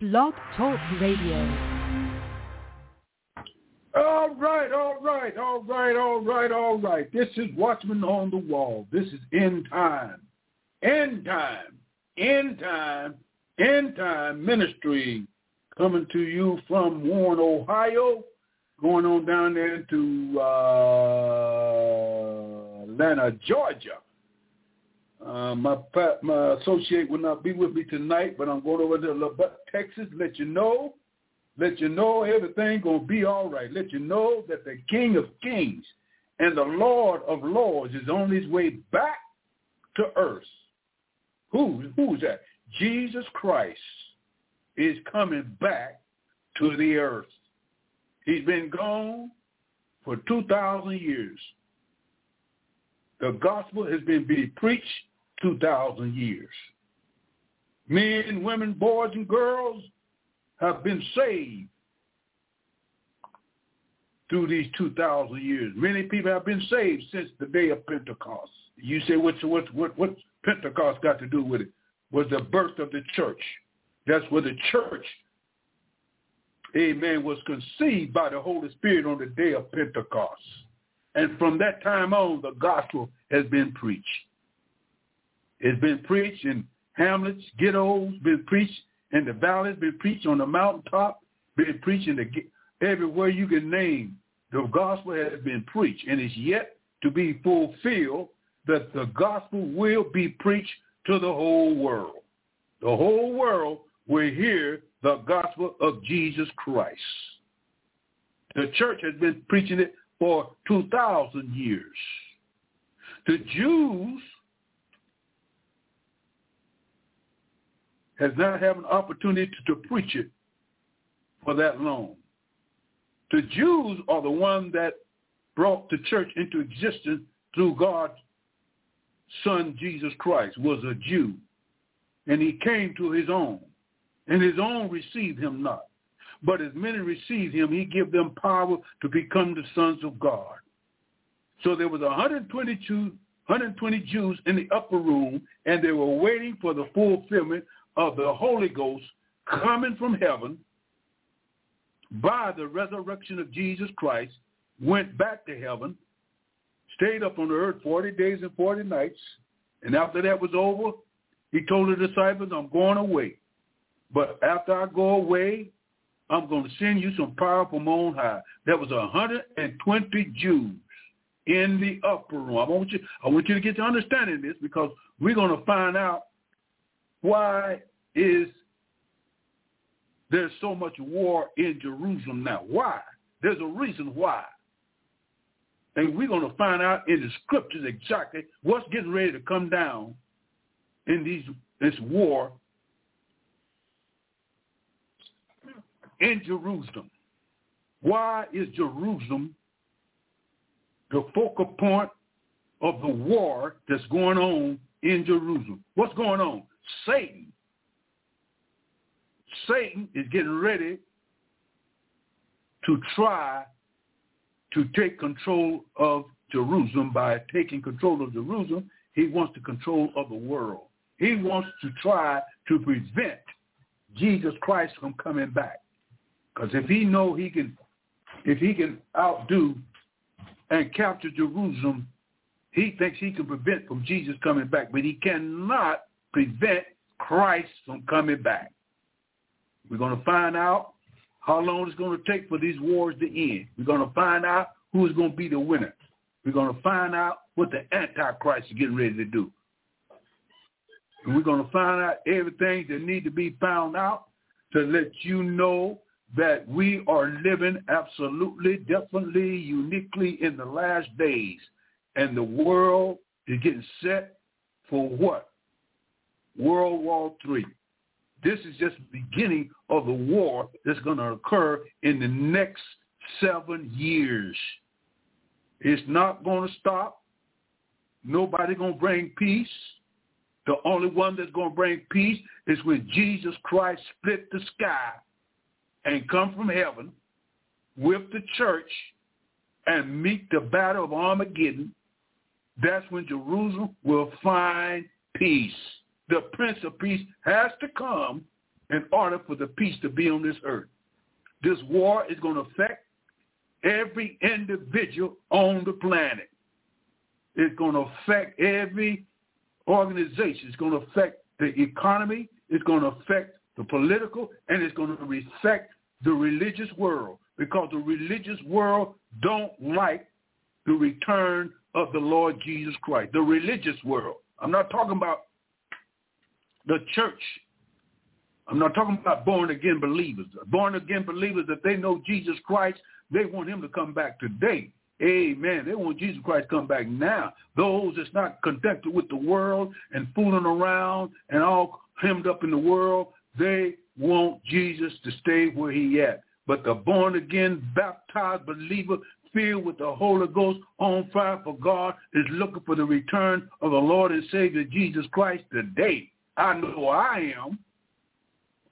Blog Talk Radio. All right, all right, all right, all right, all right. This is Watchman on the Wall. This is end time. End time. End time. End time ministry coming to you from Warren, Ohio, going on down there to uh, Atlanta, Georgia. Uh, my my associate will not be with me tonight, but I'm going over to Lubbock, Texas. Let you know, let you know everything gonna be all right. Let you know that the King of Kings and the Lord of Lords is on his way back to earth. Who who's that? Jesus Christ is coming back to the earth. He's been gone for 2,000 years. The gospel has been being preached 2,000 years. Men, women, boys, and girls have been saved through these 2,000 years. Many people have been saved since the day of Pentecost. You say, what's, what, what, what Pentecost got to do with it? Was the birth of the church. That's where the church, amen, was conceived by the Holy Spirit on the day of Pentecost. And from that time on, the gospel has been preached. It's been preached in hamlets, ghettos, been preached in the valleys, been preached on the mountaintop, been preached in the, everywhere you can name. The gospel has been preached and is yet to be fulfilled that the gospel will be preached to the whole world. The whole world will hear the gospel of Jesus Christ. The church has been preaching it for 2,000 years. The Jews has not had an opportunity to, to preach it for that long. The Jews are the ones that brought the church into existence through God's son Jesus Christ was a Jew. And he came to his own. And his own received him not. But as many received him, he gave them power to become the sons of God. So there was 122, 120 Jews in the upper room, and they were waiting for the fulfillment of the Holy Ghost coming from heaven by the resurrection of Jesus Christ, went back to heaven, stayed up on the earth 40 days and 40 nights, and after that was over, he told the disciples, I'm going away. But after I go away, I'm going to send you some power from on high. There was 120 Jews in the upper room. I want you, I want you to get to understanding this because we're going to find out why is there's so much war in Jerusalem now? Why? There's a reason why. And we're going to find out in the scriptures exactly what's getting ready to come down in these this war in Jerusalem. Why is Jerusalem the focal point of the war that's going on in Jerusalem? What's going on? Satan. Satan is getting ready to try to take control of Jerusalem by taking control of Jerusalem. He wants to control of the world. He wants to try to prevent Jesus Christ from coming back. Because if he know he can, if he can outdo and capture Jerusalem, he thinks he can prevent from Jesus coming back, but he cannot prevent Christ from coming back. We're going to find out how long it's going to take for these wars to end. We're going to find out who is going to be the winner. We're going to find out what the Antichrist is getting ready to do. And we're going to find out everything that need to be found out to let you know that we are living absolutely, definitely, uniquely in the last days. And the world is getting set for what? World War III. This is just the beginning of the war that's going to occur in the next seven years. It's not going to stop. Nobody going to bring peace. The only one that's going to bring peace is when Jesus Christ split the sky and come from heaven with the church and meet the battle of Armageddon. That's when Jerusalem will find peace the Prince of Peace has to come in order for the peace to be on this earth. This war is going to affect every individual on the planet. It's going to affect every organization. It's going to affect the economy. It's going to affect the political, and it's going to affect the religious world because the religious world don't like the return of the Lord Jesus Christ. The religious world. I'm not talking about the church. I'm not talking about born again believers. Born again believers that they know Jesus Christ, they want him to come back today. Amen. They want Jesus Christ to come back now. Those that's not connected with the world and fooling around and all hemmed up in the world, they want Jesus to stay where he at. But the born again, baptized believer filled with the Holy Ghost on fire for God is looking for the return of the Lord and Savior Jesus Christ today. I know who I am.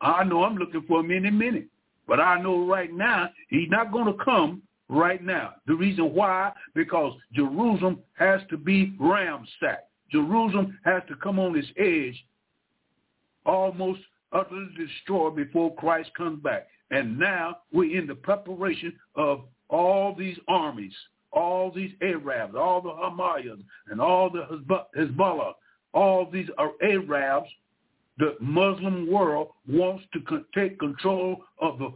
I know I'm looking for him any minute. But I know right now he's not going to come right now. The reason why, because Jerusalem has to be ransacked. Jerusalem has to come on its edge, almost utterly destroyed before Christ comes back. And now we're in the preparation of all these armies, all these Arabs, all the Hamayas, and all the Hezbollah, all these Arabs. The Muslim world wants to take control of the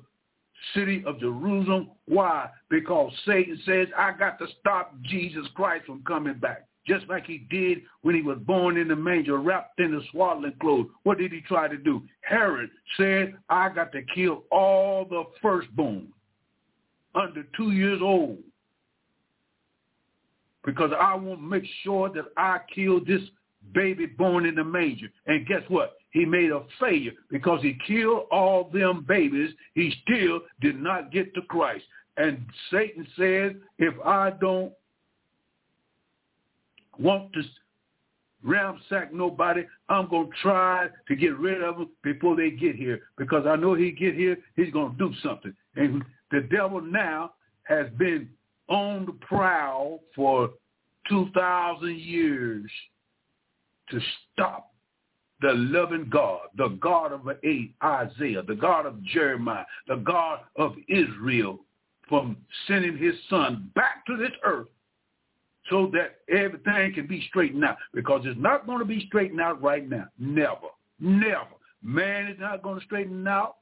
city of Jerusalem. Why? Because Satan says, I got to stop Jesus Christ from coming back. Just like he did when he was born in the manger, wrapped in the swaddling clothes. What did he try to do? Herod said, I got to kill all the firstborn under two years old because I want to make sure that I kill this baby born in the manger. And guess what? He made a failure because he killed all them babies. He still did not get to Christ. And Satan says, if I don't want to ramsack nobody, I'm going to try to get rid of them before they get here because I know he get here, he's going to do something. And the devil now has been on the prowl for 2,000 years to stop the loving God, the God of Isaiah, the God of Jeremiah, the God of Israel from sending his son back to this earth so that everything can be straightened out because it's not going to be straightened out right now. Never. Never. Man is not going to straighten out.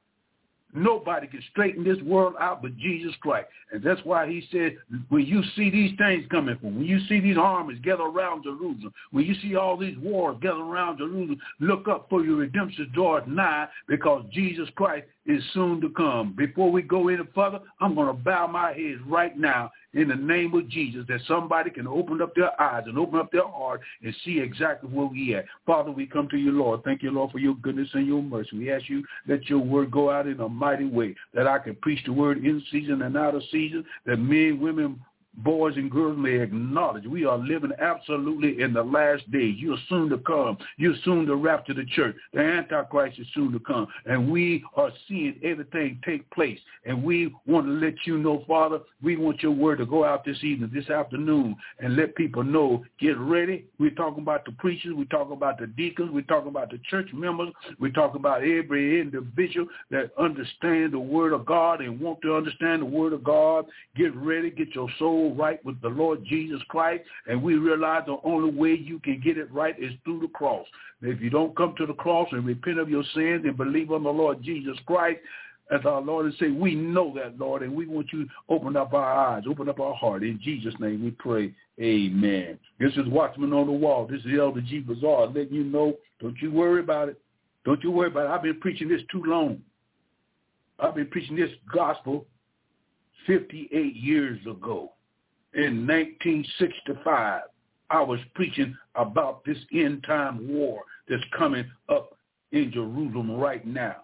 Nobody can straighten this world out but Jesus Christ. And that's why he said, when you see these things coming from, when you see these armies gather around Jerusalem, when you see all these wars gather around Jerusalem, look up for your redemption draweth nigh because Jesus Christ is soon to come. Before we go any further, I'm going to bow my head right now in the name of Jesus that somebody can open up their eyes and open up their heart and see exactly where we at. Father, we come to you, Lord. Thank you, Lord, for your goodness and your mercy. We ask you that your word go out in a mighty way, that I can preach the word in season and out of season, that men, women, boys and girls may acknowledge we are living absolutely in the last days. You're soon to come. You're soon to rapture the church. The Antichrist is soon to come. And we are seeing everything take place. And we want to let you know, Father, we want your word to go out this evening, this afternoon, and let people know, get ready. We're talking about the preachers. We're talking about the deacons. We're talking about the church members. We're talking about every individual that understand the word of God and want to understand the word of God. Get ready. Get your soul right with the Lord Jesus Christ, and we realize the only way you can get it right is through the cross. If you don't come to the cross and repent of your sins and believe on the Lord Jesus Christ, as our Lord and say, we know that, Lord, and we want you to open up our eyes, open up our heart. In Jesus' name we pray. Amen. This is Watchman on the Wall. This is Elder G. Bazaar letting you know, don't you worry about it. Don't you worry about it. I've been preaching this too long. I've been preaching this gospel 58 years ago in 1965, I was preaching about this end time war that's coming up in Jerusalem right now.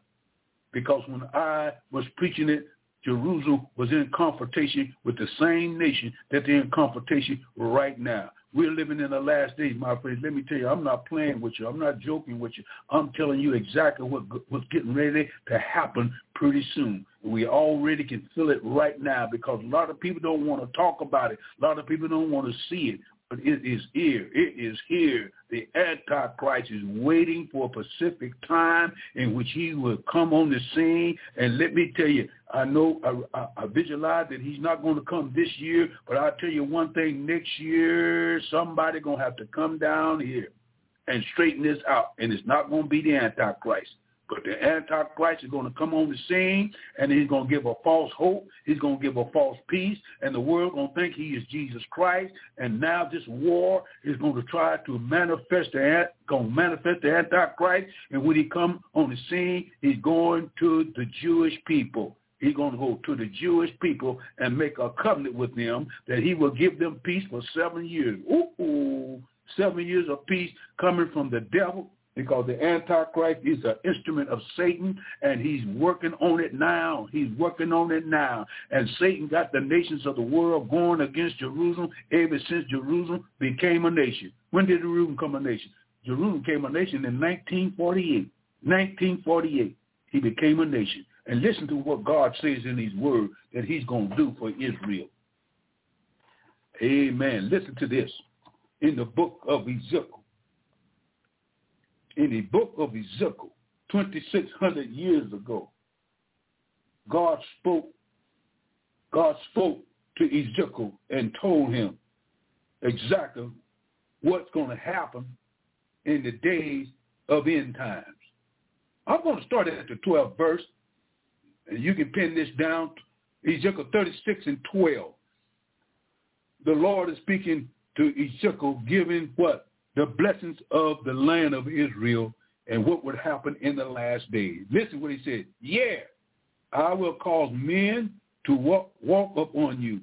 Because when I was preaching it, Jerusalem was in confrontation with the same nation that they're in confrontation right now. We're living in the last days, my friends. Let me tell you, I'm not playing with you. I'm not joking with you. I'm telling you exactly what what's getting ready to happen pretty soon. We already can feel it right now because a lot of people don't want to talk about it. A lot of people don't want to see it. But it is here. It is here. The Antichrist is waiting for a specific time in which he will come on the scene. And let me tell you, I know I, I, I visualize that he's not going to come this year, but I'll tell you one thing, next year somebody to have to come down here and straighten this out. And it's not going to be the Antichrist. But the Antichrist is going to come on the scene, and he's going to give a false hope. He's going to give a false peace, and the world going to think he is Jesus Christ. And now this war is going to try to manifest the going to manifest the Antichrist. And when he come on the scene, he's going to the Jewish people. He's going to go to the Jewish people and make a covenant with them that he will give them peace for seven years. Ooh, seven years of peace coming from the devil because the Antichrist is an instrument of Satan, and he's working on it now. He's working on it now. And Satan got the nations of the world going against Jerusalem ever since Jerusalem became a nation. When did Jerusalem become a nation? Jerusalem became a nation in 1948. 1948, he became a nation. And listen to what God says in his word that he's going to do for Israel. Amen. Listen to this. In the book of Ezekiel, in the book of Ezekiel, 2,600 years ago, God spoke, God spoke to Ezekiel and told him exactly what's going to happen in the days of end times. I'm going to start at the 12th verse, and you can pin this down, Ezekiel 36 and 12. The Lord is speaking to Ezekiel, giving what? The blessings of the land of Israel and what would happen in the last days. Listen what he said. Yeah, I will cause men to walk, walk upon you,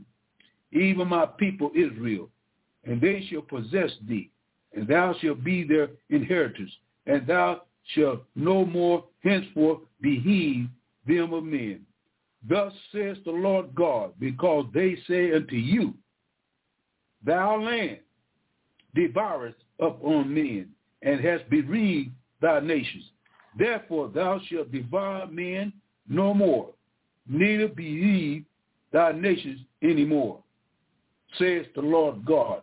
even my people Israel, and they shall possess thee, and thou shalt be their inheritance, and thou shalt no more henceforth beheed them of men. Thus says the Lord God, because they say unto you, Thou land devourest upon men, and hast bereaved thy nations. Therefore thou shalt devour men no more, neither bereave thy nations any more, says the Lord God.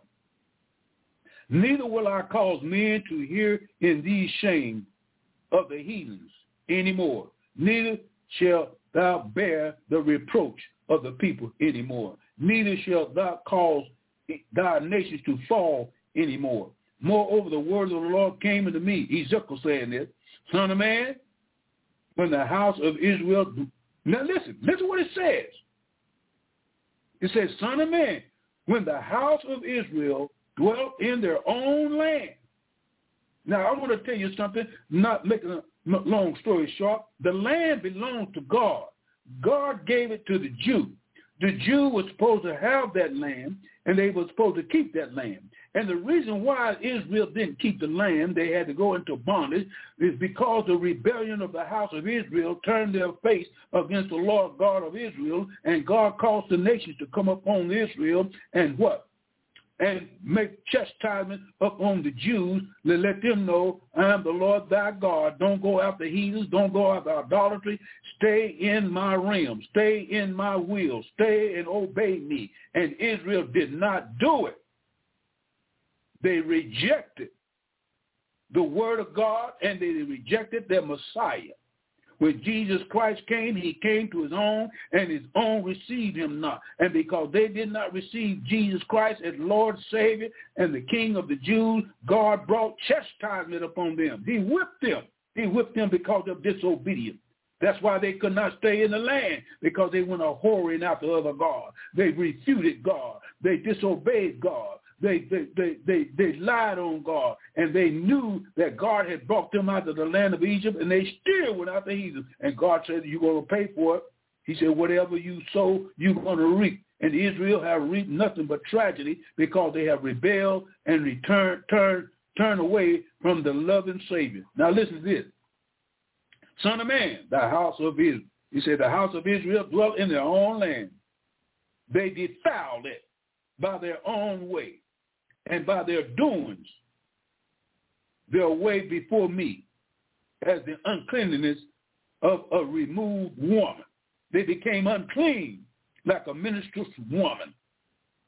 Neither will I cause men to hear in these shame of the heathens any more, neither shalt thou bear the reproach of the people any more, neither shalt thou cause thy nations to fall anymore. Moreover, the word of the Lord came unto me, Ezekiel saying this, son of man, when the house of Israel, now listen, listen what it says. It says, son of man, when the house of Israel dwelt in their own land. Now, I want to tell you something, not making a long story short. The land belonged to God. God gave it to the Jew. The Jew was supposed to have that land, and they were supposed to keep that land. And the reason why Israel didn't keep the land, they had to go into bondage, is because the rebellion of the house of Israel turned their face against the Lord God of Israel, and God caused the nations to come upon Israel and what? And make chastisement upon the Jews to let them know, I am the Lord thy God. Don't go after heathens. Don't go after idolatry. Stay in my realm. Stay in my will. Stay and obey me. And Israel did not do it. They rejected the word of God and they rejected their Messiah. When Jesus Christ came, he came to his own, and his own received him not. And because they did not receive Jesus Christ as Lord, Savior, and the King of the Jews, God brought chastisement upon them. He whipped them. He whipped them because of disobedience. That's why they could not stay in the land, because they went a whoring after other gods. They refuted God. They disobeyed God. They, they, they, they, they lied on God, and they knew that God had brought them out of the land of Egypt, and they still went after Egypt. And God said, you're going to pay for it. He said, whatever you sow, you're going to reap. And Israel have reaped nothing but tragedy because they have rebelled and returned, turned, turned away from the loving Savior. Now listen to this. Son of man, the house of Israel. He said, the house of Israel dwelt in their own land. They defiled it by their own way and by their doings their way before me as the uncleanliness of a removed woman. They became unclean like a menstruous woman.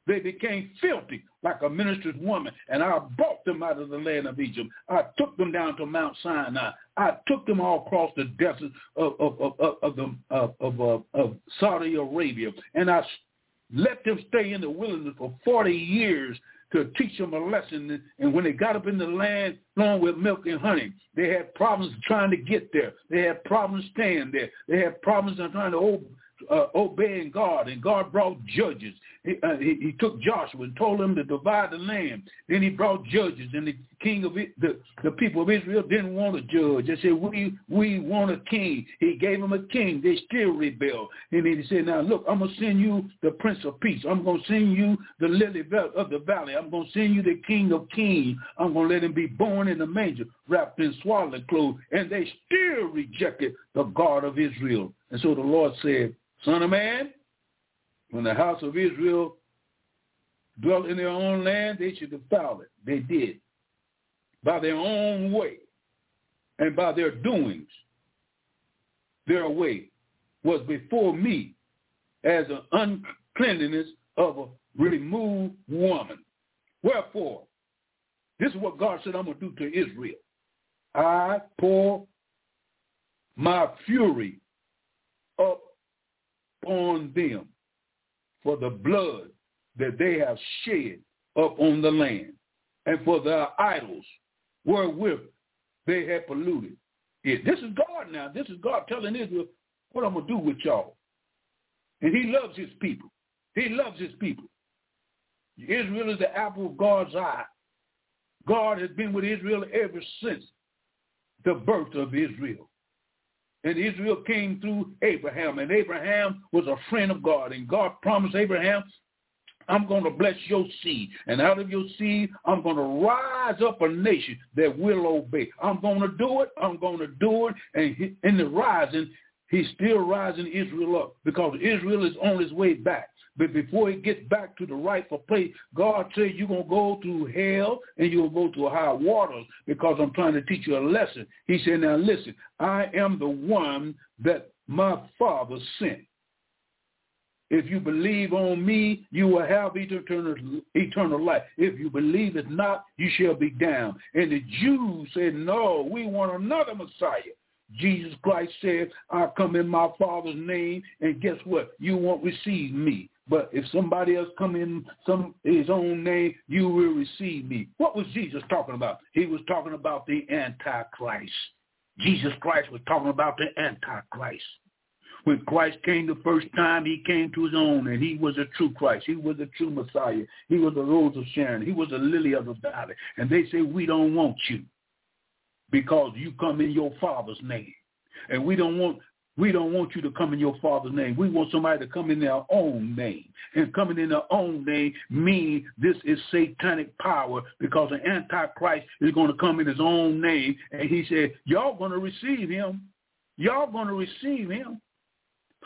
They became filthy like a minister's woman, and I brought them out of the land of Egypt. I took them down to Mount Sinai. I took them all across the desert of of of of, the, of, of, of Saudi Arabia, and I let them stay in the wilderness for 40 years to teach them a lesson. And when they got up in the land along with milk and honey, they had problems trying to get there. They had problems staying there. They had problems trying to uh, obeying God, and God brought judges. He, uh, he, he, took Joshua and told him to divide the land. Then he brought judges, and the king of the, the people of Israel didn't want a judge. They said, "We we want a king." He gave them a king. They still rebelled, and he said, "Now look, I'm gonna send you the Prince of Peace. I'm gonna send you the Lily belt of the Valley. I'm gonna send you the King of Kings. I'm gonna let him be born in the manger, wrapped in swaddling clothes." And they still rejected the God of Israel. And so the Lord said, Son of man, when the house of Israel dwelt in their own land, they should defile it. They did. By their own way and by their doings, their way was before me as an uncleanness of a removed woman. Wherefore, this is what God said I'm going to do to Israel. I pour my fury up on them for the blood that they have shed up on the land and for their idols wherewith they have polluted it. This is God now. This is God telling Israel what I'm going to do with y'all. And he loves his people. He loves his people. Israel is the apple of God's eye. God has been with Israel ever since the birth of Israel. And Israel came through Abraham, and Abraham was a friend of God. And God promised Abraham, I'm going to bless your seed. And out of your seed, I'm going to rise up a nation that will obey. I'm going to do it. I'm going to do it. And in the rising, he's still rising Israel up because Israel is on his way back. But before he gets back to the rightful place, God says you're going to go through hell and you'll go through high waters because I'm trying to teach you a lesson. He said, now listen, I am the one that my father sent. If you believe on me, you will have eternal, eternal life. If you believe it not, you shall be damned. And the Jews said, no, we want another Messiah. Jesus Christ said, I come in my Father's name, and guess what? You won't receive me. But if somebody else come in some his own name, you will receive me. What was Jesus talking about? He was talking about the Antichrist. Jesus Christ was talking about the Antichrist. When Christ came the first time, he came to his own, and he was a true Christ. He was a true Messiah. He was the rose of Sharon. He was the lily of the valley. And they say, we don't want you because you come in your father's name. And we don't want we don't want you to come in your father's name. We want somebody to come in their own name. And coming in their own name means this is satanic power because the Antichrist is going to come in his own name. And he said, y'all going to receive him. Y'all going to receive him.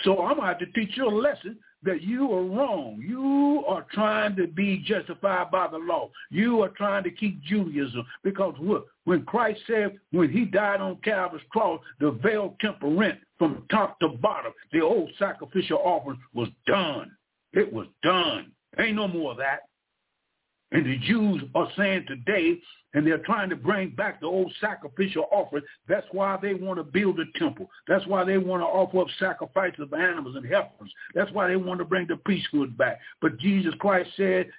So I'm going to have to teach you a lesson that you are wrong. You are trying to be justified by the law. You are trying to keep Judaism because what? When Christ said when he died on Calvary's cross, the veil temple rent from top to bottom, the old sacrificial offering was done. It was done. Ain't no more of that. And the Jews are saying today, and they're trying to bring back the old sacrificial offering. That's why they want to build a temple. That's why they want to offer up sacrifices of animals and heifers. That's why they want to bring the priesthood back. But Jesus Christ said,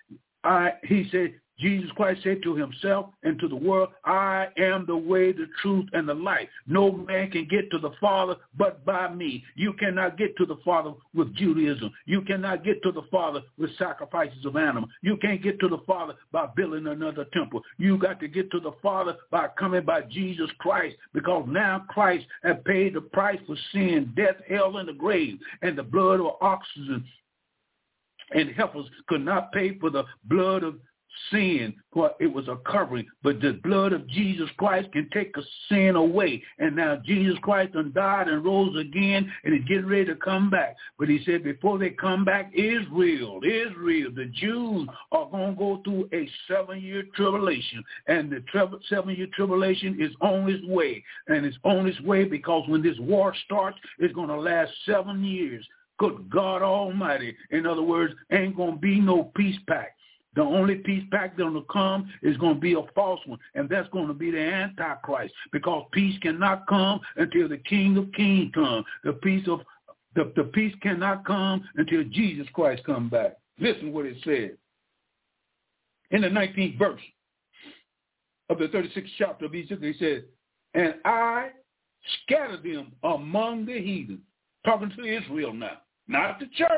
I, he said, Jesus Christ said to himself and to the world, I am the way, the truth, and the life. No man can get to the Father but by me. You cannot get to the Father with Judaism. You cannot get to the Father with sacrifices of animals. You can't get to the Father by building another temple. You got to get to the Father by coming by Jesus Christ because now Christ has paid the price for sin, death, hell, and the grave. And the blood of oxen and heifers could not pay for the blood of sin, for it was a covering. But the blood of Jesus Christ can take a sin away. And now Jesus Christ done died and rose again, and he's getting ready to come back. But he said before they come back, Israel, Israel, the Jews are going to go through a seven-year tribulation. And the seven-year tribulation is on its way. And it's on its way because when this war starts, it's going to last seven years. Good God Almighty. In other words, ain't going to be no peace pact. The only peace pact that will come is going to be a false one, and that's going to be the Antichrist, because peace cannot come until the King of Kings comes. The peace of the, the peace cannot come until Jesus Christ come back. Listen what it says. In the 19th verse of the 36th chapter of Ezekiel, he says, And I scattered them among the heathen. Talking to Israel now, not the church.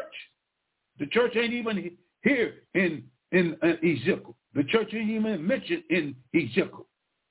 The church ain't even here in in uh, Ezekiel. The church ain't even mentioned in Ezekiel.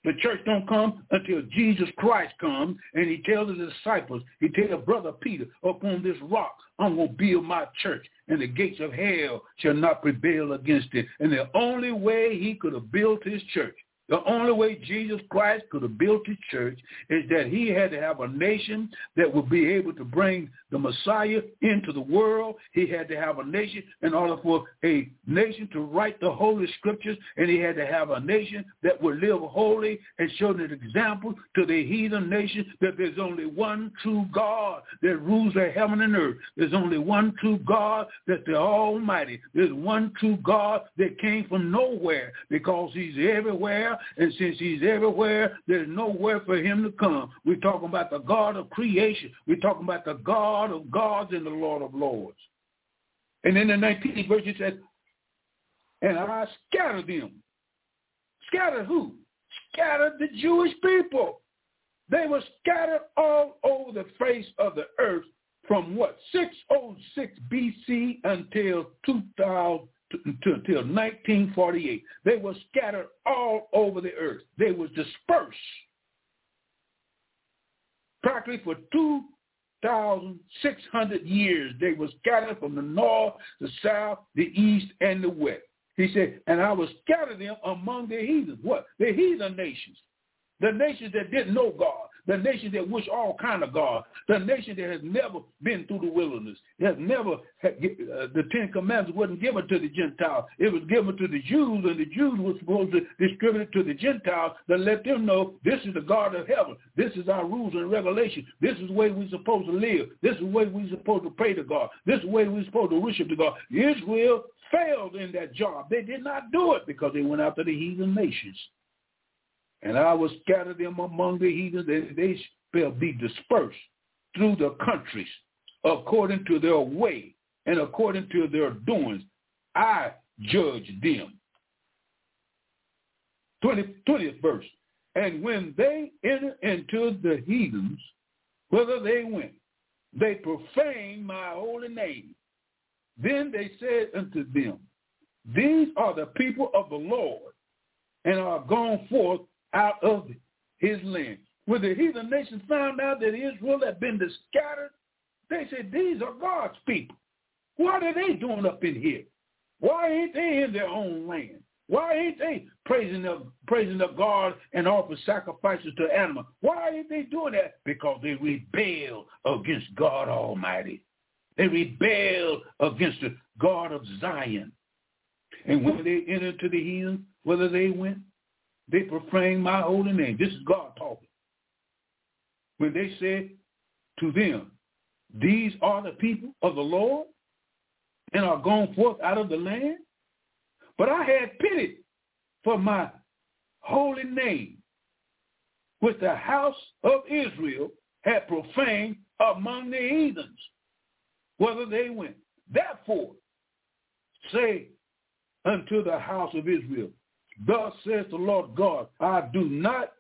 The church don't come until Jesus Christ comes and he tells his disciples, he tells brother Peter, upon this rock I'm going to build my church and the gates of hell shall not prevail against it. And the only way he could have built his church the only way Jesus Christ could have built his church is that he had to have a nation that would be able to bring the Messiah into the world. He had to have a nation in order for a nation to write the Holy Scriptures, and he had to have a nation that would live holy and show an example to the heathen nation that there's only one true God that rules the heaven and earth. There's only one true God that's the Almighty. There's one true God that came from nowhere because he's everywhere and since he's everywhere, there's nowhere for him to come. We're talking about the God of creation. We're talking about the God of gods and the Lord of lords. And in the 19th verse, he said, and I scattered them. Scattered who? Scattered the Jewish people. They were scattered all over the face of the earth from what? 606 BC until 2000, until 1948. They were scattered all over the earth. They were dispersed practically for 2,600 years. They were scattered from the north, the south, the east, and the west. He said, and I will scatter them among the heathens. What? The heathen nations. The nations that didn't know God the nation that wish all kind of God, the nation that has never been through the wilderness, has never, uh, the Ten Commandments wasn't given to the Gentiles. It was given to the Jews, and the Jews were supposed to distribute it to the Gentiles to let them know this is the God of heaven. This is our rules and regulations. This is the way we're supposed to live. This is the way we're supposed to pray to God. This is the way we're supposed to worship to God. Israel failed in that job. They did not do it because they went after the heathen nations. And I will scatter them among the heathens, and they shall be dispersed through the countries according to their way and according to their doings. I judge them. 20, 20th verse. And when they enter into the heathens, whither they went, they profaned my holy name. Then they said unto them, These are the people of the Lord, and are gone forth out of his land. When the heathen nations found out that Israel had been scattered, they said, these are God's people. What are they doing up in here? Why ain't they in their own land? Why ain't they praising the praising the God and offering sacrifices to animals? Why ain't they doing that? Because they rebel against God Almighty. They rebel against the God of Zion. And when they entered to the heathen, whether they went, they profane my holy name. This is God talking. When they said to them, these are the people of the Lord and are gone forth out of the land. But I had pity for my holy name, which the house of Israel had profaned among the heathens, whether they went. Therefore, say unto the house of Israel, Thus says the Lord God, I do not,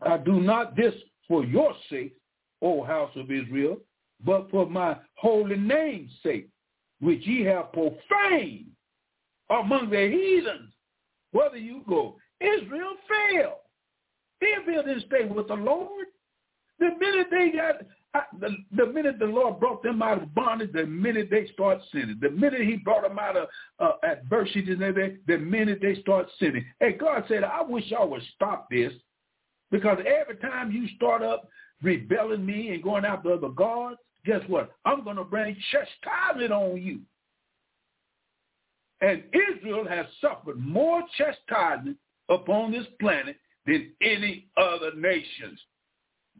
I do not this for your sake, O house of Israel, but for my holy name's sake, which ye have profaned among the heathens. Whether you go, Israel failed. Israel didn't stay with the Lord. The minute they got the, the minute the Lord brought them out of bondage, the minute they start sinning, the minute he brought them out of uh, adversity and the minute they start sinning. Hey, God said, I wish y'all would stop this because every time you start up rebelling me and going after other gods, guess what? I'm going to bring chastisement on you. And Israel has suffered more chastisement upon this planet than any other nations.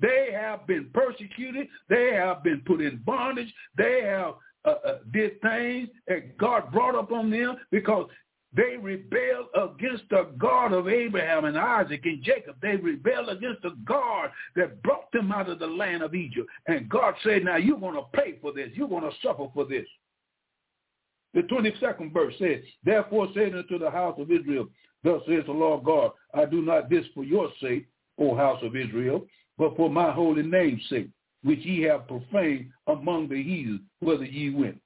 They have been persecuted. They have been put in bondage. They have uh, uh, did things that God brought upon them because they rebelled against the God of Abraham and Isaac and Jacob. They rebelled against the God that brought them out of the land of Egypt. And God said, now you're going to pay for this. You're going to suffer for this. The 22nd verse says, Therefore say unto the house of Israel, Thus says the Lord God, I do not this for your sake, O house of Israel, but for my holy name's sake, which ye have profaned among the heathen, whither ye went.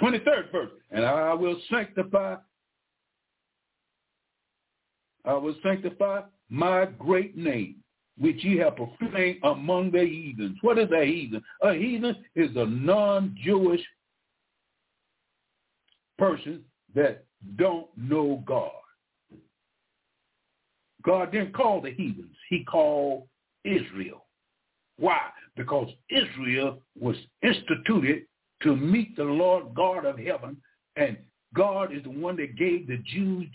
23rd verse, And I will sanctify I will sanctify my great name, which ye have profaned among the heathens. What is a heathen? A heathen is a non-Jewish person that don't know God. God didn't call the heathens. He called Israel. Why? Because Israel was instituted to meet the Lord God of heaven, and God is the one that gave the Jews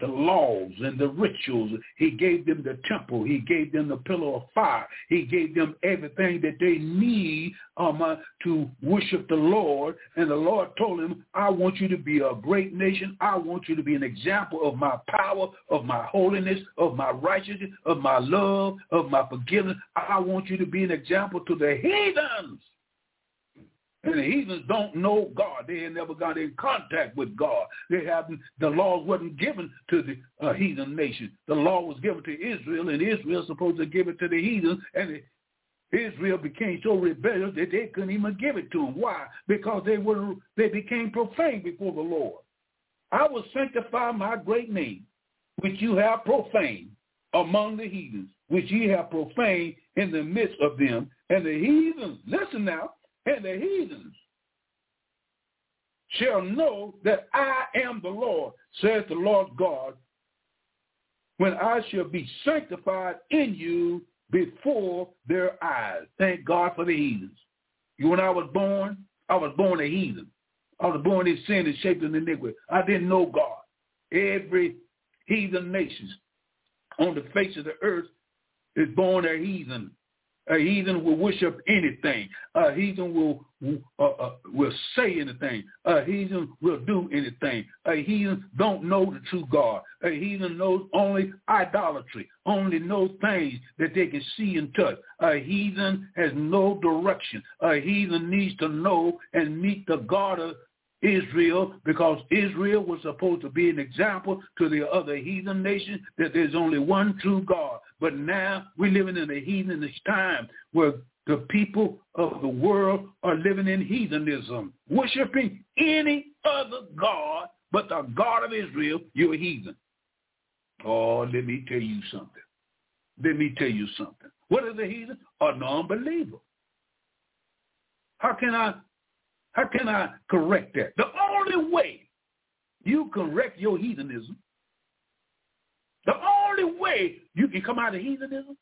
the laws and the rituals. He gave them the temple. He gave them the pillar of fire. He gave them everything that they need um, uh, to worship the Lord. And the Lord told him, I want you to be a great nation. I want you to be an example of my power, of my holiness, of my righteousness, of my love, of my forgiveness. I want you to be an example to the heathens. And the heathens don't know God. They had never got in contact with God. They haven't. The laws wasn't given to the uh, heathen nation. The law was given to Israel, and Israel supposed to give it to the heathens. And Israel became so rebellious that they couldn't even give it to them. Why? Because they were they became profane before the Lord. I will sanctify my great name, which you have profaned among the heathens, which ye have profaned in the midst of them. And the heathens, listen now, and the heathens shall know that I am the Lord, says the Lord God, when I shall be sanctified in you before their eyes. Thank God for the heathens. You When I was born, I was born a heathen. I was born in sin and shaped in iniquity. I didn't know God. Every heathen nation on the face of the earth is born a heathen. Uh, A heathen will worship anything. Uh, A heathen will uh, uh, will say anything. Uh, A heathen will do anything. A heathen don't know the true God. A heathen knows only idolatry, only knows things that they can see and touch. A heathen has no direction. A heathen needs to know and meet the God of Israel because Israel was supposed to be an example to the other heathen nations that there's only one true God. But now we're living in a heathenish time where the people of the world are living in heathenism, worshiping any other God but the God of Israel, you're a heathen. Oh, let me tell you something. Let me tell you something. What is a heathen? A non-believer. How can I how can I correct that? The only way you correct your heathenism, the only way you can come out of heathenism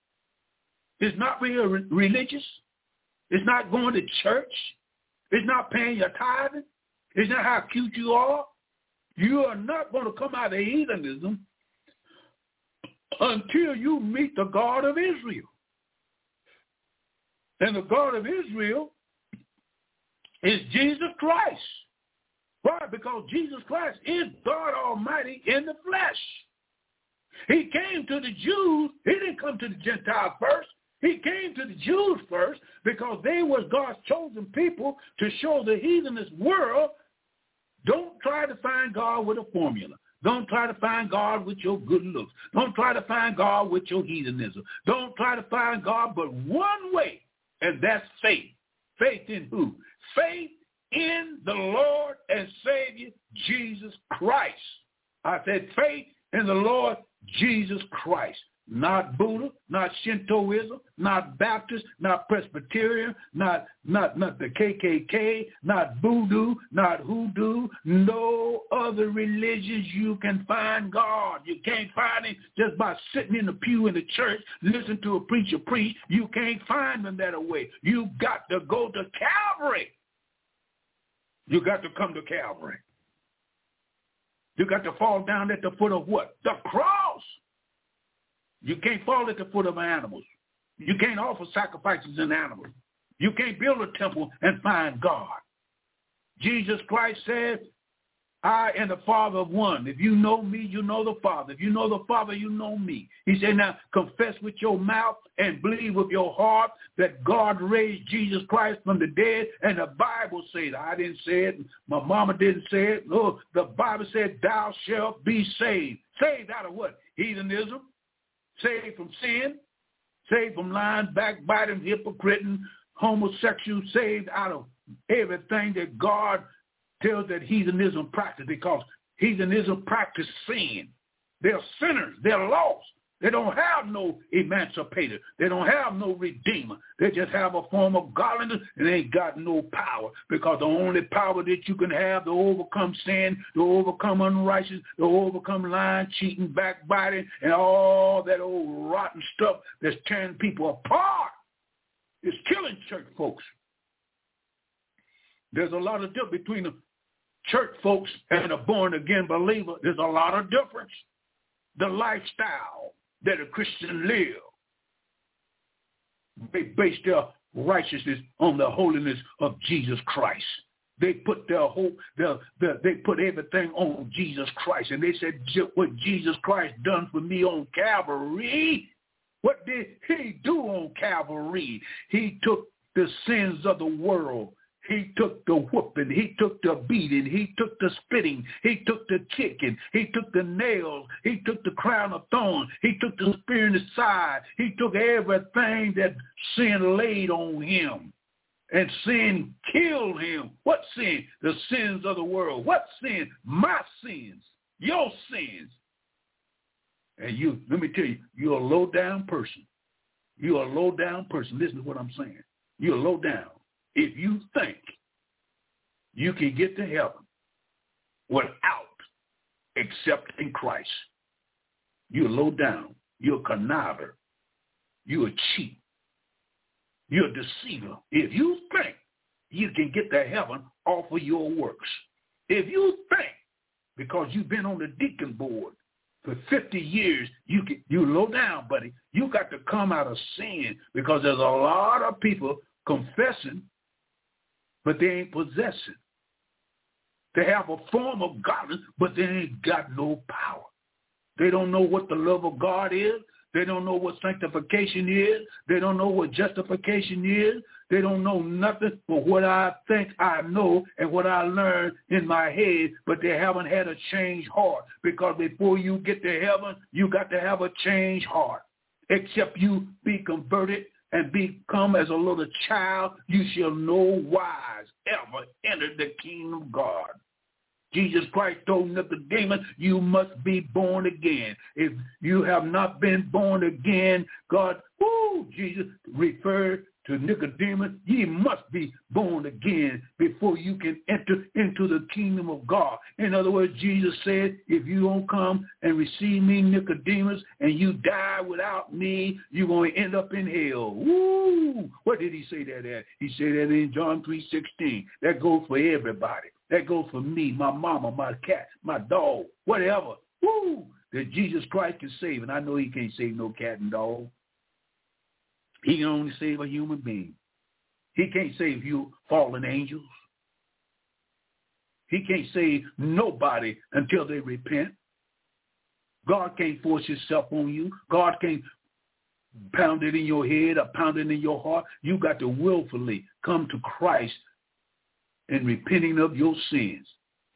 is not being religious. It's not going to church. It's not paying your tithing. It's not how cute you are. You are not going to come out of heathenism until you meet the God of Israel. And the God of Israel is Jesus Christ. Why? Because Jesus Christ is God Almighty in the flesh. He came to the Jews. He didn't come to the Gentiles first. He came to the Jews first because they was God's chosen people to show the heathenist world. Don't try to find God with a formula. Don't try to find God with your good looks. Don't try to find God with your heathenism. Don't try to find God but one way, and that's faith. Faith in who? Faith in the Lord and Savior Jesus Christ. I said faith in the Lord Jesus Christ. Not Buddha, not Shintoism, not Baptist, not Presbyterian, not not not the KKK, not Voodoo, not Hoodoo, no other religions you can find God. You can't find him just by sitting in the pew in the church, listening to a preacher preach. You can't find him that way. You got to go to Calvary. You got to come to Calvary. You got to fall down at the foot of what? The cross. You can't fall at the foot of animals. You can't offer sacrifices in animals. You can't build a temple and find God. Jesus Christ said, I and the Father of one. If you know me, you know the Father. If you know the Father, you know me. He said, now confess with your mouth and believe with your heart that God raised Jesus Christ from the dead. And the Bible says, I didn't say it. My mama didn't say it. No, the Bible said, thou shalt be saved. Saved out of what? Heathenism. Saved from sin. Saved from lying, backbiting, hypocriting, homosexual. Saved out of everything that God tells that heathenism practice because heathenism practice sin. They're sinners. They're lost. They don't have no emancipator. They don't have no redeemer. They just have a form of godliness and they ain't got no power because the only power that you can have to overcome sin, to overcome unrighteousness, to overcome lying, cheating, backbiting, and all that old rotten stuff that's tearing people apart is killing church folks. There's a lot of difference between church folks and a born-again believer, there's a lot of difference. The lifestyle that a Christian live, they base their righteousness on the holiness of Jesus Christ. They put their hope, their, their, they put everything on Jesus Christ. And they said, what Jesus Christ done for me on Calvary, what did he do on Calvary? He took the sins of the world he took the whooping. He took the beating. He took the spitting. He took the kicking. He took the nails. He took the crown of thorns. He took the spear in the side. He took everything that sin laid on him. And sin killed him. What sin? The sins of the world. What sin? My sins. Your sins. And you, let me tell you, you're a low down person. You're a low down person. Listen to what I'm saying. You're low down if you think you can get to heaven without accepting Christ, you're low down. You're a conniver. You're a cheat. You're a deceiver. If you think you can get to heaven off of your works, if you think because you've been on the deacon board for 50 years, you can, you low down, buddy. You got to come out of sin because there's a lot of people confessing but they ain't possessing. They have a form of godliness, but they ain't got no power. They don't know what the love of God is. They don't know what sanctification is. They don't know what justification is. They don't know nothing but what I think I know and what I learned in my head, but they haven't had a changed heart. Because before you get to heaven, you got to have a changed heart. Except you be converted and become as a little child, you shall no wise ever enter the kingdom of God. Jesus Christ told Nicodemus, you must be born again. If you have not been born again, God, whoo, Jesus referred to Nicodemus, ye must be born again before you can enter into the kingdom of God. In other words, Jesus said, if you don't come and receive me, Nicodemus, and you die without me, you're going to end up in hell. Woo! What did he say that at? He said that in John 3.16. That goes for everybody. That goes for me, my mama, my cat, my dog, whatever. Woo! That Jesus Christ can save. And I know he can't save no cat and dog. He can only save a human being. He can't save you fallen angels. He can't save nobody until they repent. God can't force himself on you. God can't pound it in your head or pound it in your heart. You got to willfully come to Christ and repenting of your sins.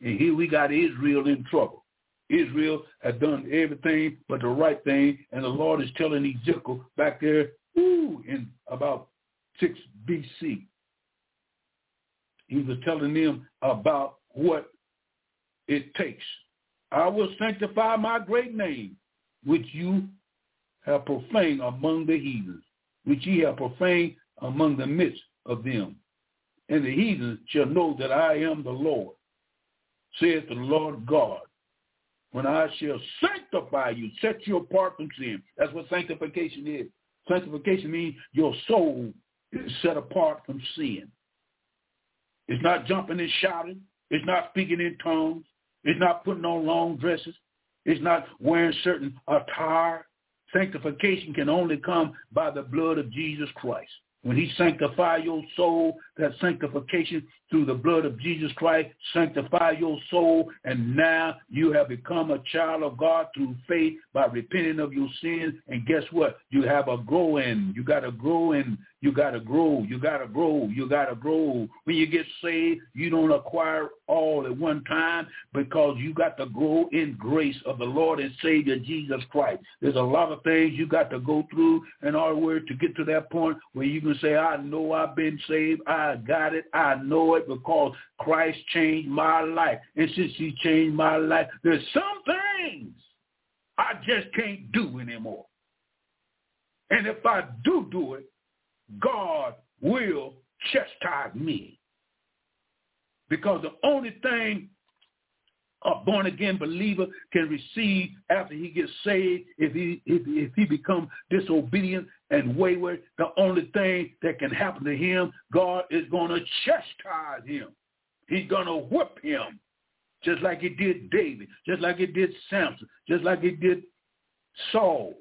And here we got Israel in trouble. Israel has done everything but the right thing, and the Lord is telling Ezekiel back there Ooh, in about 6 BC. He was telling them about what it takes. I will sanctify my great name, which you have profaned among the heathens, which ye have profaned among the midst of them. And the heathens shall know that I am the Lord, saith the Lord God, when I shall sanctify you, set you apart from sin. That's what sanctification is. Sanctification means your soul is set apart from sin. It's not jumping and shouting. It's not speaking in tongues. It's not putting on long dresses. It's not wearing certain attire, Sanctification can only come by the blood of Jesus Christ. When he sanctify your soul, that sanctification through the blood of Jesus Christ sanctify your soul, and now you have become a child of God through faith by repenting of your sins. And guess what? You have a growing. You got to grow in. You got to grow. You got to grow. You got to grow. When you get saved, you don't acquire all at one time because you got to grow in grace of the Lord and Savior Jesus Christ. There's a lot of things you got to go through in order to get to that point where you can say, I know I've been saved. I got it. I know it because Christ changed my life. And since he changed my life, there's some things I just can't do anymore. And if I do do it, God will chastise me. Because the only thing a born again believer can receive after he gets saved, if he if, if he becomes disobedient and wayward, the only thing that can happen to him, God is going to chastise him. He's going to whip him, just like he did David, just like he did Samson, just like he did Saul.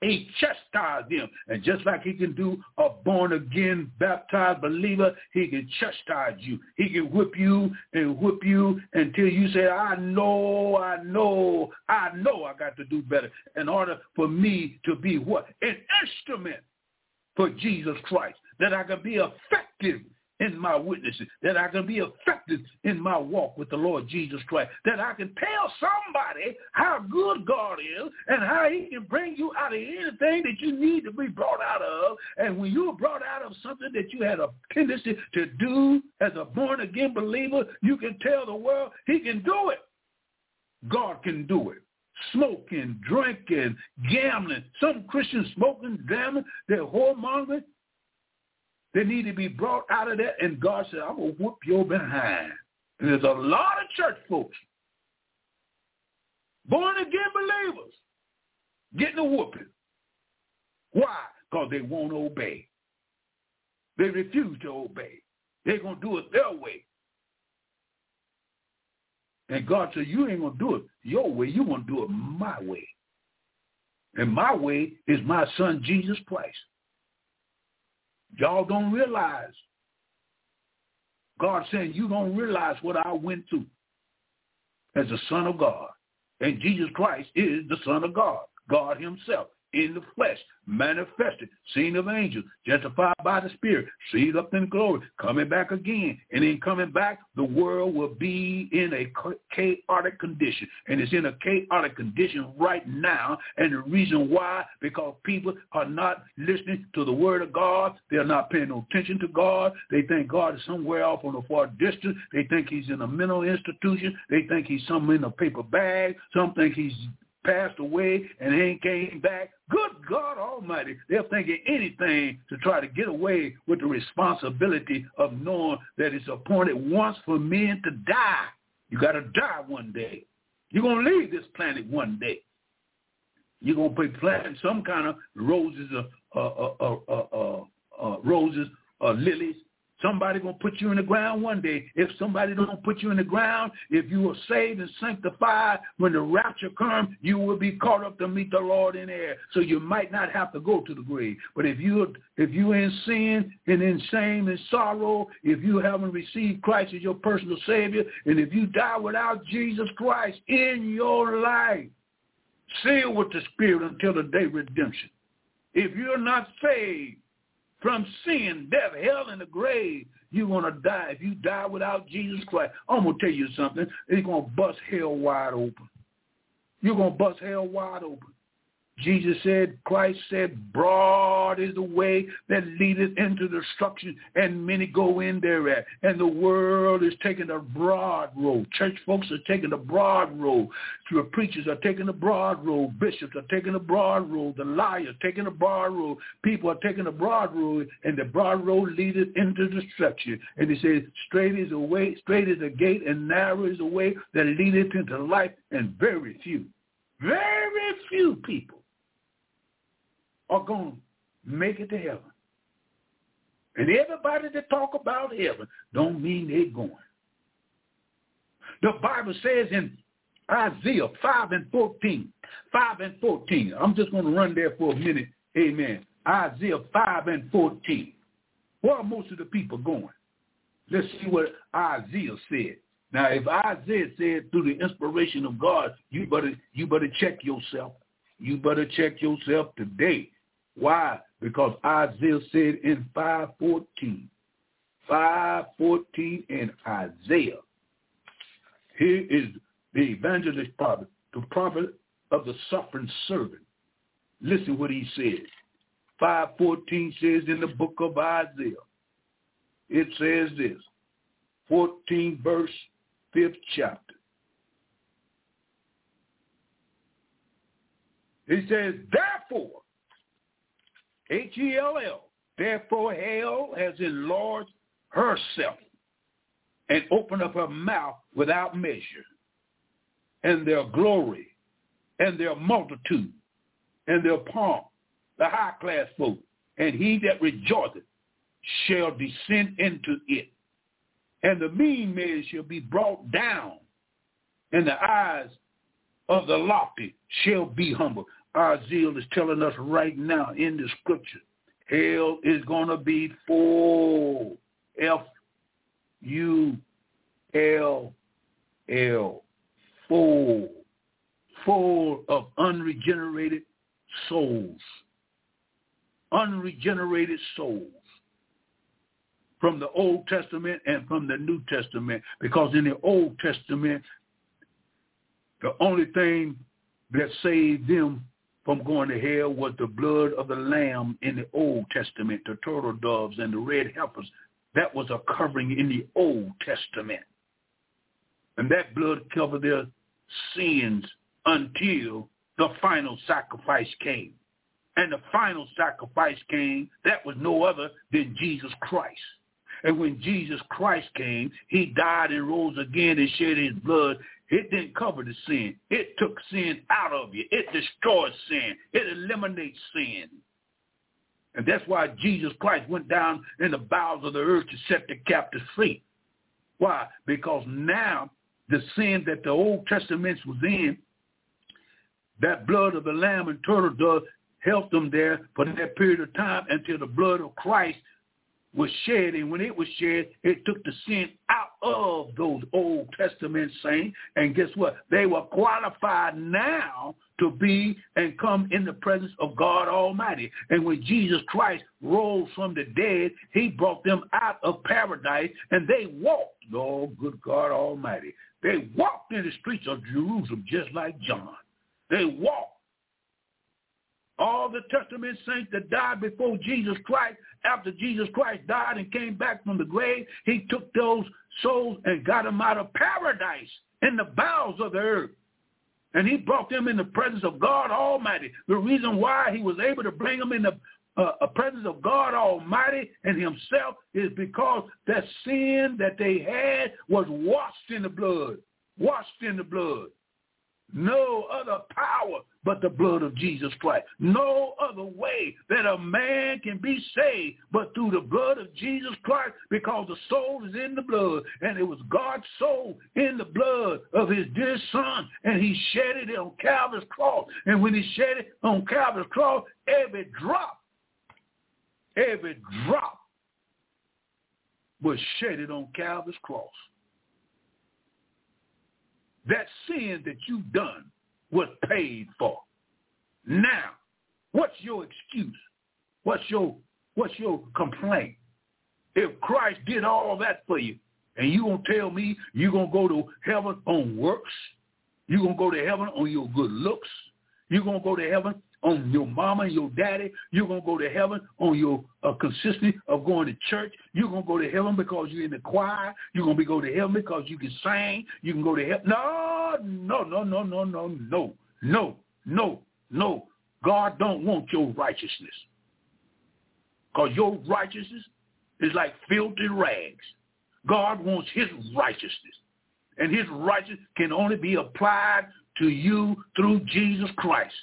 He chastised them. And just like he can do a born-again, baptized believer, he can chastise you. He can whip you and whip you until you say, I know, I know, I know I got to do better in order for me to be what? An instrument for Jesus Christ, that I can be effective in my witnessing, that I can be effective in my walk with the Lord Jesus Christ, that I can tell somebody how good God is and how he can bring you out of anything that you need to be brought out of. And when you're brought out of something that you had a tendency to do as a born-again believer, you can tell the world he can do it. God can do it smoking, drinking, gambling. Some Christians smoking, gambling, they're whoremongering. They need to be brought out of that. And God said, I'm going to whoop your behind. And there's a lot of church folks, born again believers, getting a whooping. Why? Because they won't obey. They refuse to obey. They're going to do it their way. And God said, you ain't going to do it your way. You're going to do it my way. And my way is my son, Jesus Christ. Y'all don't realize. God saying you don't realize what I went through as a son of God. And Jesus Christ is the son of God, God himself in the flesh, manifested, seen of angels, justified by the Spirit, seated up in glory, coming back again. And in coming back, the world will be in a chaotic condition. And it's in a chaotic condition right now. And the reason why, because people are not listening to the word of God. They're not paying no attention to God. They think God is somewhere off on a far distance. They think he's in a mental institution. They think he's somewhere in a paper bag. Some think he's passed away and ain't came back. Good God Almighty, they're thinking anything to try to get away with the responsibility of knowing that it's appointed once for men to die. You got to die one day. You're going to leave this planet one day. You're going to be planting some kind of roses, or uh, uh, uh, uh, uh roses, or lilies, Somebody gonna put you in the ground one day. If somebody don't put you in the ground, if you are saved and sanctified, when the rapture comes, you will be caught up to meet the Lord in air. So you might not have to go to the grave. But if you if you're in sin and in shame and sorrow, if you haven't received Christ as your personal Savior, and if you die without Jesus Christ in your life, sealed with the Spirit until the day of redemption. If you're not saved, from sin, death, hell, and the grave, you're going to die. If you die without Jesus Christ, I'm going to tell you something. It's going to bust hell wide open. You're going to bust hell wide open. Jesus said, Christ said, broad is the way that leadeth into destruction, and many go in thereat. And the world is taking the broad road. Church folks are taking the broad road. The preachers are taking the broad road. Bishops are taking the broad road. The liars taking the broad road. People are taking the broad road, and the broad road leadeth into destruction. And he says, straight is the way, straight is the gate, and narrow is the way that leadeth into life, and very few, very few people are going to make it to heaven. And everybody that talk about heaven don't mean they're going. The Bible says in Isaiah 5 and 14. 5 and 14. I'm just going to run there for a minute. Amen. Isaiah 5 and 14. Where are most of the people going? Let's see what Isaiah said. Now, if Isaiah said through the inspiration of God, you better you better check yourself. You better check yourself today. Why? Because Isaiah said in 514, 514 in Isaiah, here is the evangelist prophet, the prophet of the suffering servant. Listen what he said. 514 says in the book of Isaiah, it says this, 14 verse 5th chapter. He says, therefore, H-E-L-L, therefore hell has enlarged herself and opened up her mouth without measure. And their glory and their multitude and their pomp, the high class folk, and he that rejoiceth shall descend into it. And the mean man shall be brought down, and the eyes of the lofty shall be humble. Our zeal is telling us right now in the scripture, hell is going to be full. F-U-L-L. Full. Full of unregenerated souls. Unregenerated souls from the Old Testament and from the New Testament. Because in the Old Testament, the only thing that saved them from going to hell was the blood of the lamb in the Old Testament, the turtle doves and the red heifers. That was a covering in the Old Testament. And that blood covered their sins until the final sacrifice came. And the final sacrifice came, that was no other than Jesus Christ. And when Jesus Christ came, he died and rose again and shed his blood. It didn't cover the sin. It took sin out of you. It destroys sin. It eliminates sin. And that's why Jesus Christ went down in the bowels of the earth to set the captives free. Why? Because now the sin that the Old Testament was in, that blood of the lamb and turtle dove helped them there for that period of time until the blood of Christ was shed, and when it was shed, it took the sin out of those Old Testament saints. And guess what? They were qualified now to be and come in the presence of God Almighty. And when Jesus Christ rose from the dead, he brought them out of paradise, and they walked, oh, good God Almighty. They walked in the streets of Jerusalem just like John. They walked all the Testament saints that died before Jesus Christ, after Jesus Christ died and came back from the grave, he took those souls and got them out of paradise in the bowels of the earth. And he brought them in the presence of God Almighty. The reason why he was able to bring them in the uh, presence of God Almighty and himself is because that sin that they had was washed in the blood. Washed in the blood. No other power but the blood of Jesus Christ. No other way that a man can be saved but through the blood of Jesus Christ because the soul is in the blood. And it was God's soul in the blood of his dear son. And he shed it on Calvary's cross. And when he shed it on Calvary's cross, every drop, every drop was shedded on Calvary's cross. That sin that you've done was paid for. Now, what's your excuse? What's your what's your complaint? If Christ did all that for you, and you gonna tell me you're gonna go to heaven on works, you're gonna go to heaven on your good looks, you're gonna go to heaven on your mama and your daddy. You're going to go to heaven on your uh, consistency of going to church. You're going to go to heaven because you're in the choir. You're going to be go to heaven because you can sing. You can go to heaven. No, no, no, no, no, no, no, no, no, no. God don't want your righteousness because your righteousness is like filthy rags. God wants his righteousness. And his righteousness can only be applied to you through Jesus Christ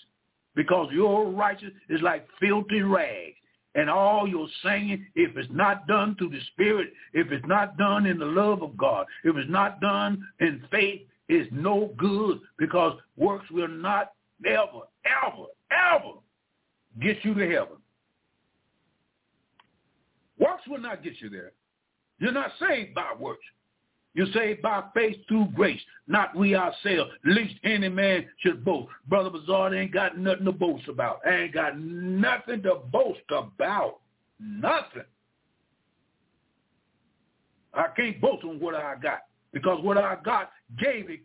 because your righteousness is like filthy rags. And all your singing, if it's not done through the Spirit, if it's not done in the love of God, if it's not done in faith, is no good because works will not ever, ever, ever get you to heaven. Works will not get you there. You're not saved by works. You're saved by faith through grace, not we ourselves, least any man should boast. Brother Bazaar ain't got nothing to boast about. I ain't got nothing to boast about. Nothing. I can't boast on what I got because what I got gave it.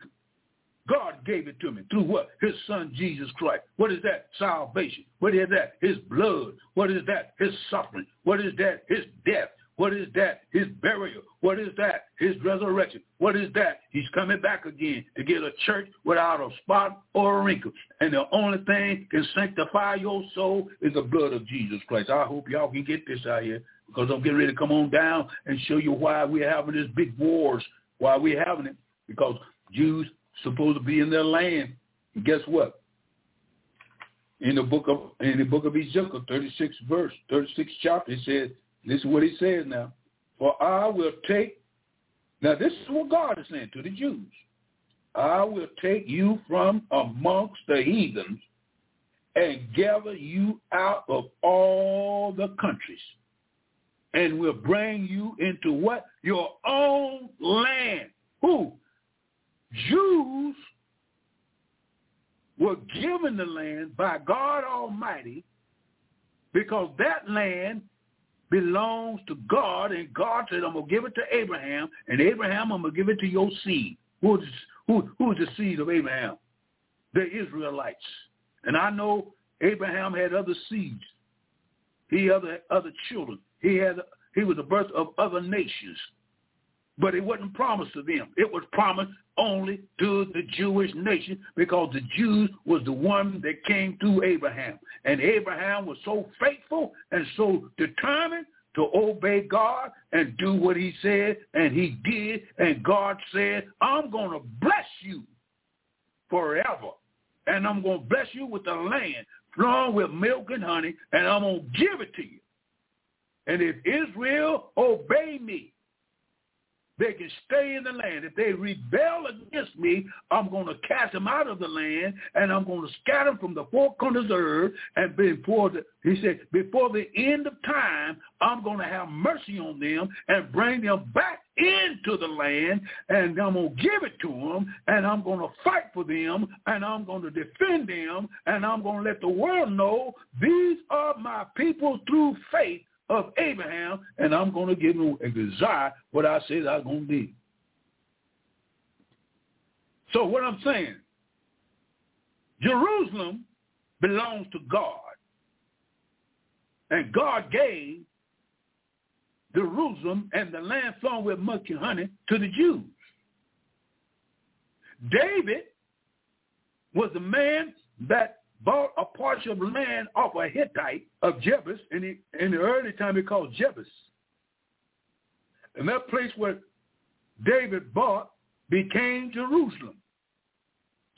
God gave it to me through what? His son Jesus Christ. What is that? Salvation. What is that? His blood. What is that? His suffering. What is that? His death. What is that? His burial. What is that? His resurrection. What is that? He's coming back again to get a church without a spot or a wrinkle. And the only thing can sanctify your soul is the blood of Jesus Christ. I hope y'all can get this out here because I'm getting ready to come on down and show you why we're having this big wars, why we're having it. Because Jews supposed to be in their land. And guess what? In the book of in the book of Ezekiel, 36 verse, 36 chapter, it says this is what he says now. For I will take, now this is what God is saying to the Jews. I will take you from amongst the heathens and gather you out of all the countries and will bring you into what? Your own land. Who? Jews were given the land by God Almighty because that land belongs to God, and God said, I'm going to give it to Abraham, and Abraham, I'm going to give it to your seed. Who is, who, who is the seed of Abraham? The Israelites. And I know Abraham had other seeds. He had other, other children. He had he was the birth of other nations. But it wasn't promised to them. It was promised only to the Jewish nation because the Jews was the one that came through Abraham. And Abraham was so faithful and so determined to obey God and do what he said, and he did. And God said, I'm going to bless you forever. And I'm going to bless you with the land flowing with milk and honey, and I'm going to give it to you. And if Israel obey me, they can stay in the land. If they rebel against me, I'm going to cast them out of the land, and I'm going to scatter them from the four corners of the earth. And before the, he said, before the end of time, I'm going to have mercy on them and bring them back into the land, and I'm going to give it to them, and I'm going to fight for them, and I'm going to defend them, and I'm going to let the world know these are my people through faith of Abraham, and I'm going to give him a desire what I said I'm going to be. So what I'm saying, Jerusalem belongs to God. And God gave Jerusalem and the land flowing with milk and honey to the Jews. David was the man that bought a portion of land off a Hittite of Jebus, and he, in the early time he called Jebus. And that place where David bought became Jerusalem.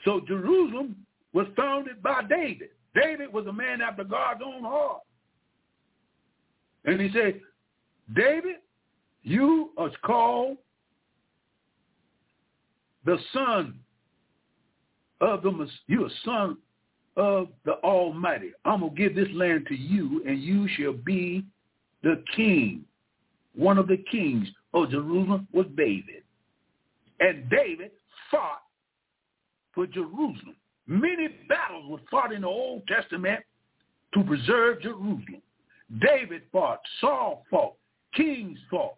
So Jerusalem was founded by David. David was a man after God's own heart. And he said, David, you are called the son of the, you are son of the Almighty. I'm going to give this land to you, and you shall be the king. One of the kings of Jerusalem was David. And David fought for Jerusalem. Many battles were fought in the Old Testament to preserve Jerusalem. David fought, Saul fought, kings fought.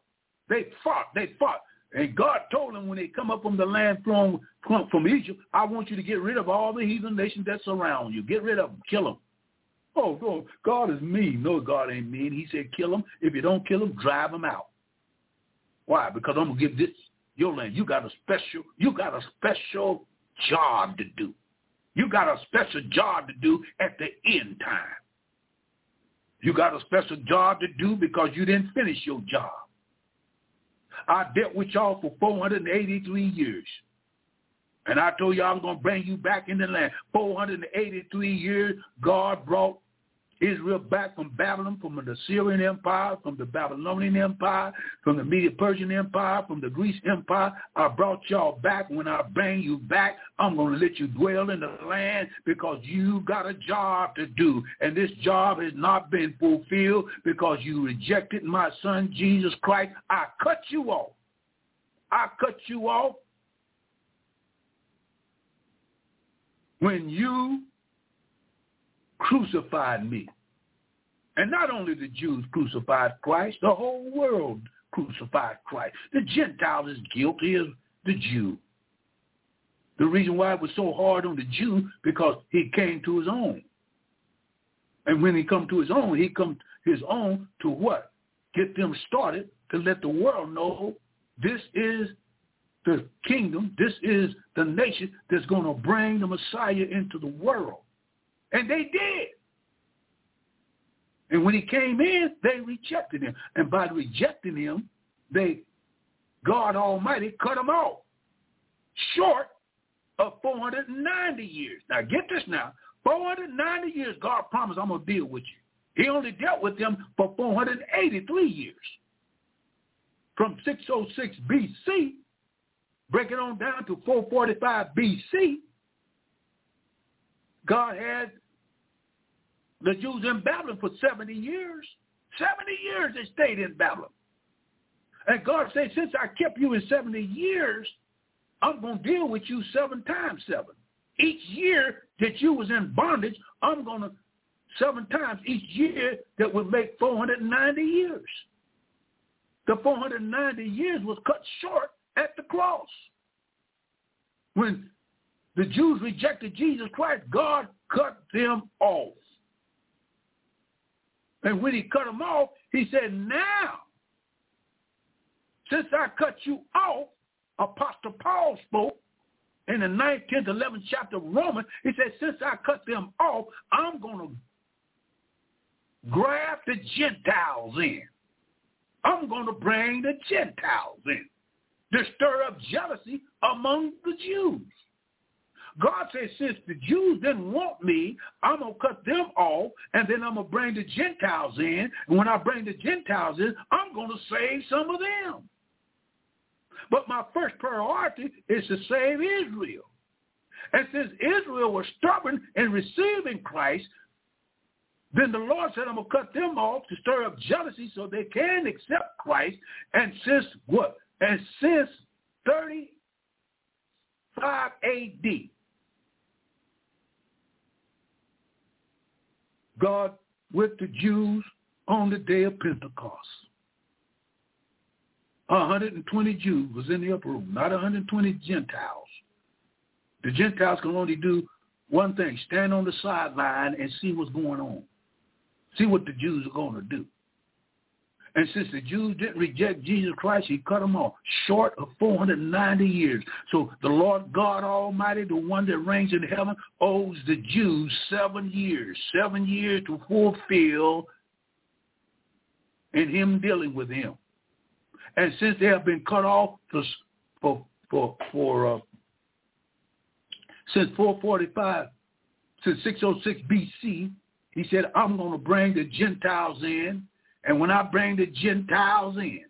They fought, they fought. And God told them when they come up from the land from, from Egypt, I want you to get rid of all the heathen nations that surround you. Get rid of them. Kill them. Oh, no, God is mean. No, God ain't mean. He said kill them. If you don't kill them, drive them out. Why? Because I'm going to give this your land. You got a special, you got a special job to do. You got a special job to do at the end time. You got a special job to do because you didn't finish your job. I dealt with y'all for 483 years. And I told you I was going to bring you back in the land. 483 years, God brought Israel back from Babylon, from the Assyrian Empire, from the Babylonian Empire, from the Medo-Persian Empire, from the Greece Empire. I brought y'all back. When I bring you back, I'm going to let you dwell in the land because you got a job to do. And this job has not been fulfilled because you rejected my son, Jesus Christ. I cut you off. I cut you off when you crucified me. And not only the Jews crucified Christ, the whole world crucified Christ. The Gentile is guilty as the Jew. The reason why it was so hard on the Jew, because he came to his own. And when he come to his own, he come his own to what? Get them started to let the world know this is the kingdom, this is the nation that's going to bring the Messiah into the world. And they did. And when he came in, they rejected him. And by rejecting him, they, God Almighty, cut him off short of 490 years. Now get this now. 490 years, God promised I'm going to deal with you. He only dealt with them for 483 years. From 606 BC, break it on down to 445 BC, God had the Jews in Babylon for 70 years. 70 years they stayed in Babylon. And God said, since I kept you in 70 years, I'm going to deal with you seven times seven. Each year that you was in bondage, I'm going to, seven times each year that would make 490 years. The 490 years was cut short at the cross. When the Jews rejected Jesus Christ, God cut them off. And when he cut them off, he said, now, since I cut you off, Apostle Paul spoke in the 9th, 10th, 11th chapter of Romans. He said, since I cut them off, I'm going to grab the Gentiles in. I'm going to bring the Gentiles in to stir up jealousy among the Jews. God says, since the Jews didn't want me, I'm going to cut them off, and then I'm going to bring the Gentiles in. And when I bring the Gentiles in, I'm going to save some of them. But my first priority is to save Israel. And since Israel was stubborn in receiving Christ, then the Lord said, I'm going to cut them off to stir up jealousy so they can accept Christ. And since what? And since 35 AD, God with the Jews on the day of Pentecost. 120 Jews was in the upper room, not 120 Gentiles. The Gentiles can only do one thing, stand on the sideline and see what's going on. See what the Jews are going to do. And since the Jews didn't reject Jesus Christ, he cut them off short of 490 years. So the Lord God Almighty, the one that reigns in heaven, owes the Jews seven years, seven years to fulfill in him dealing with him. And since they have been cut off for, for, for, uh, since 445, since 606 BC, he said, I'm going to bring the Gentiles in and when I bring the Gentiles in,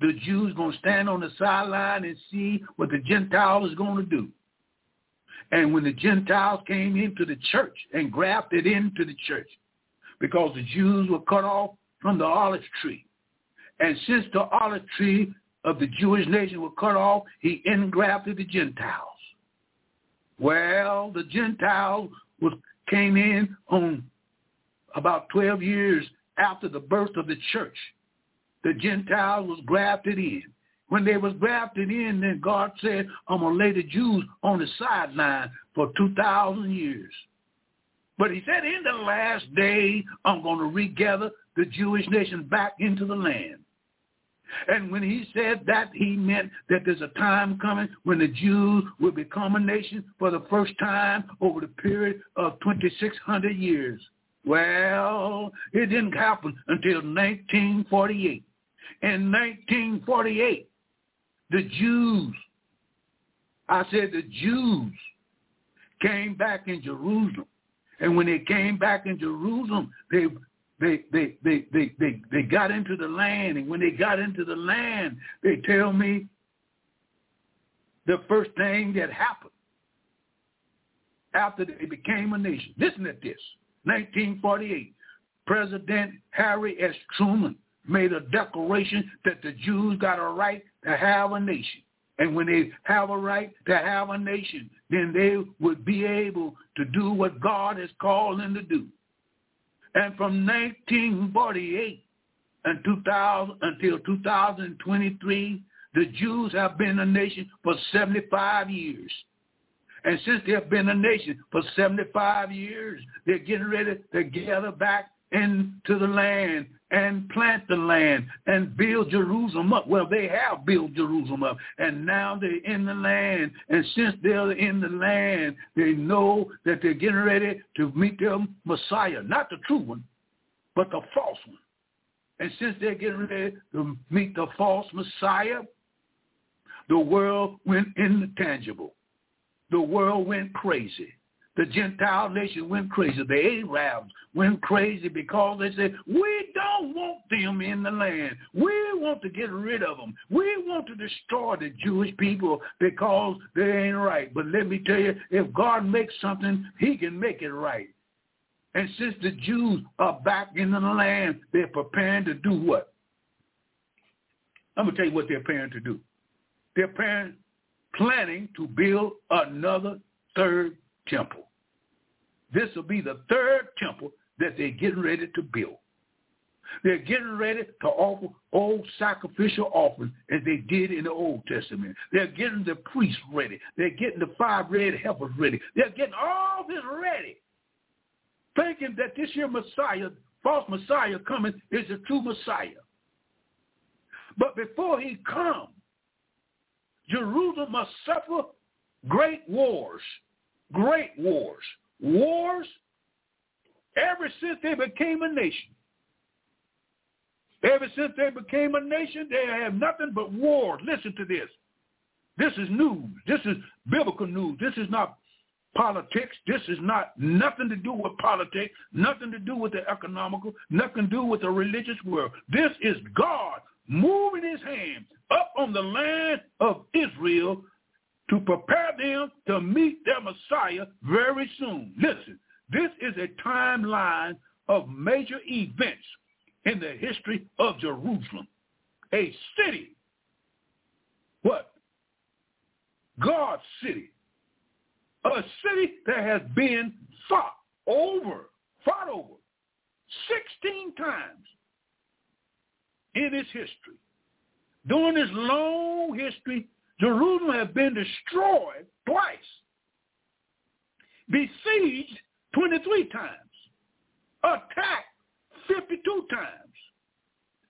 the Jews going to stand on the sideline and see what the Gentile is going to do. And when the Gentiles came into the church and grafted into the church, because the Jews were cut off from the olive tree. And since the olive tree of the Jewish nation was cut off, he engrafted the Gentiles. Well, the Gentiles was, came in on about 12 years after the birth of the church. The Gentiles was grafted in. When they was grafted in, then God said, I'm going to lay the Jews on the sideline for 2,000 years. But he said, in the last day, I'm going to regather the Jewish nation back into the land. And when he said that, he meant that there's a time coming when the Jews will become a nation for the first time over the period of 2,600 years. Well, it didn't happen until 1948. In 1948, the Jews, I said the Jews came back in Jerusalem And when they came back in Jerusalem, they they they they they they, they got into the land. And when they got into the land, they tell me the first thing that happened after they became a nation. Listen to this. 1948, President Harry S. Truman made a declaration that the Jews got a right to have a nation. And when they have a right to have a nation, then they would be able to do what God has called them to do. And from 1948 and 2000, until 2023, the Jews have been a nation for 75 years. And since they have been a nation for 75 years, they're getting ready to gather back into the land and plant the land and build Jerusalem up. Well, they have built Jerusalem up, and now they're in the land. And since they're in the land, they know that they're getting ready to meet their Messiah, not the true one, but the false one. And since they're getting ready to meet the false Messiah, the world went intangible. The world went crazy. The Gentile nation went crazy. The Arabs went crazy because they said, we don't want them in the land. We want to get rid of them. We want to destroy the Jewish people because they ain't right. But let me tell you, if God makes something, he can make it right. And since the Jews are back in the land, they're preparing to do what? I'm going to tell you what they're preparing to do. They're preparing, planning to build another third temple. This will be the third temple that they're getting ready to build. They're getting ready to offer old sacrificial offerings as they did in the Old Testament. They're getting the priests ready. They're getting the five red heifers ready. They're getting all this ready, thinking that this year Messiah, false Messiah coming, is the true Messiah. But before he comes, Jerusalem must suffer great wars, great wars wars ever since they became a nation. Ever since they became a nation, they have nothing but wars. Listen to this. This is news. This is biblical news. This is not politics. This is not nothing to do with politics, nothing to do with the economical, nothing to do with the religious world. This is God moving his hand up on the land of Israel to prepare them to meet their Messiah very soon. Listen, this is a timeline of major events in the history of Jerusalem. A city. What? God's city. A city that has been fought over, fought over 16 times in its history. During this long history Jerusalem has been destroyed twice, besieged 23 times, attacked 52 times,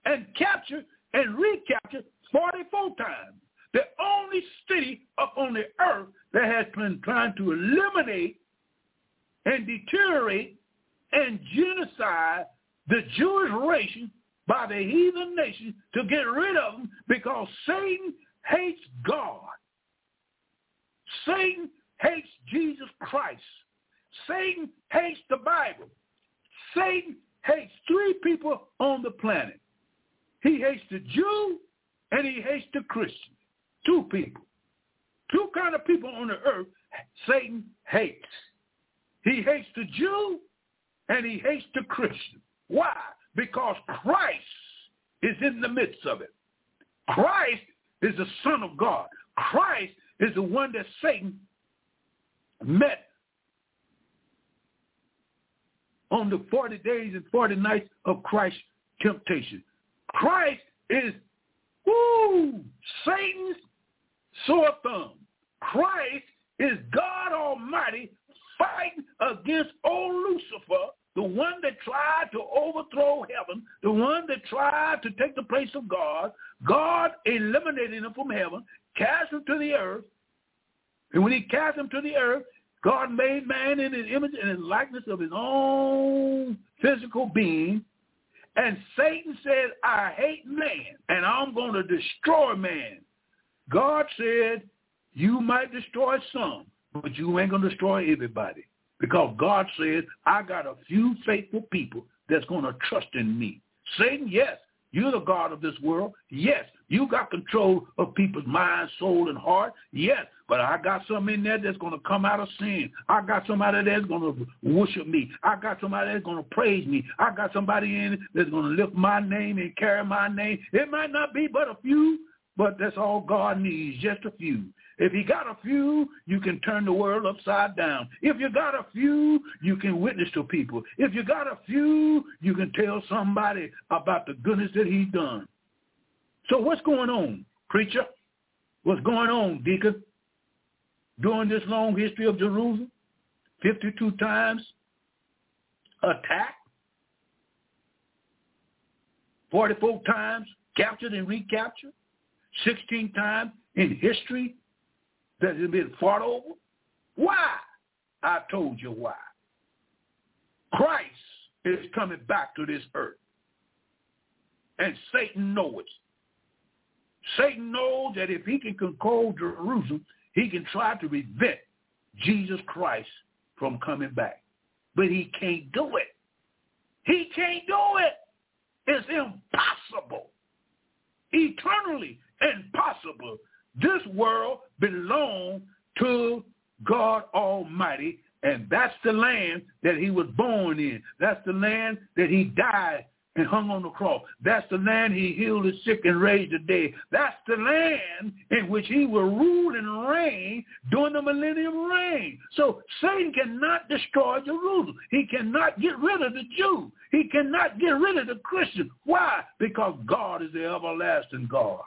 and captured and recaptured 44 times. The only city up on the earth that has been trying to eliminate and deteriorate and genocide the Jewish race by the heathen nation to get rid of them because Satan hates God. Satan hates Jesus Christ. Satan hates the Bible. Satan hates three people on the planet. He hates the Jew and he hates the Christian. Two people. Two kind of people on the earth Satan hates. He hates the Jew and he hates the Christian. Why? Because Christ is in the midst of it. Christ is the Son of God. Christ is the one that Satan met on the 40 days and 40 nights of Christ's temptation. Christ is, woo, Satan's sore thumb. Christ is God Almighty fighting against old Lucifer the one that tried to overthrow heaven, the one that tried to take the place of God, God eliminated him from heaven, cast him to the earth. And when he cast him to the earth, God made man in his image and in likeness of his own physical being. And Satan said, I hate man, and I'm going to destroy man. God said, you might destroy some, but you ain't going to destroy everybody Because God says, I got a few faithful people that's going to trust in me. Satan, yes, you're the God of this world. Yes, you got control of people's mind, soul, and heart. Yes, but I got some in there that's going to come out of sin. I got somebody that's going to worship me. I got somebody that's going to praise me. I got somebody in that's going to lift my name and carry my name. It might not be but a few, but that's all God needs, just a few. If you got a few, you can turn the world upside down. If you got a few, you can witness to people. If you got a few, you can tell somebody about the goodness that he's done. So what's going on, preacher? What's going on, deacon? During this long history of Jerusalem, 52 times attacked, 44 times captured and recaptured, 16 times in history that has been fought over? Why? I told you why. Christ is coming back to this earth. And Satan knows it. Satan knows that if he can control Jerusalem, he can try to prevent Jesus Christ from coming back. But he can't do it. He can't do it. It's impossible. Eternally impossible this world belongs to God Almighty, and that's the land that he was born in. That's the land that he died and hung on the cross. That's the land he healed the sick and raised the dead. That's the land in which he will rule and reign during the millennium reign. So Satan cannot destroy Jerusalem. He cannot get rid of the Jew. He cannot get rid of the Christian. Why? Because God is the everlasting God.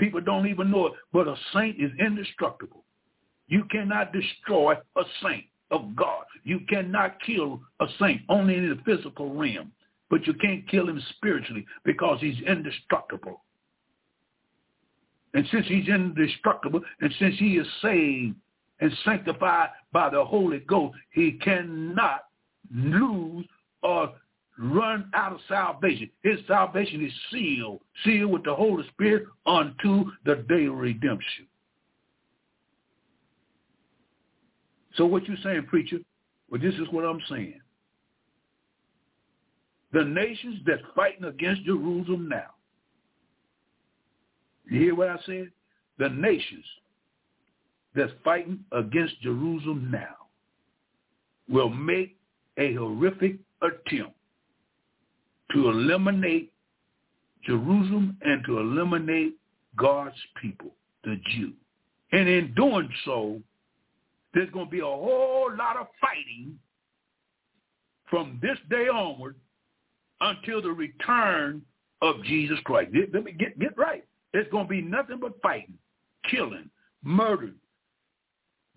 People don't even know it, but a saint is indestructible. You cannot destroy a saint of God. You cannot kill a saint only in the physical realm, but you can't kill him spiritually because he's indestructible. And since he's indestructible, and since he is saved and sanctified by the Holy Ghost, he cannot lose or run out of salvation. His salvation is sealed, sealed with the Holy Spirit unto the day of redemption. So what you saying, preacher? Well, this is what I'm saying. The nations that's fighting against Jerusalem now. You hear what I said? The nations that's fighting against Jerusalem now will make a horrific attempt to eliminate Jerusalem and to eliminate God's people, the Jew. And in doing so, there's going to be a whole lot of fighting from this day onward until the return of Jesus Christ. Let me get, get right. It's going to be nothing but fighting, killing, murder,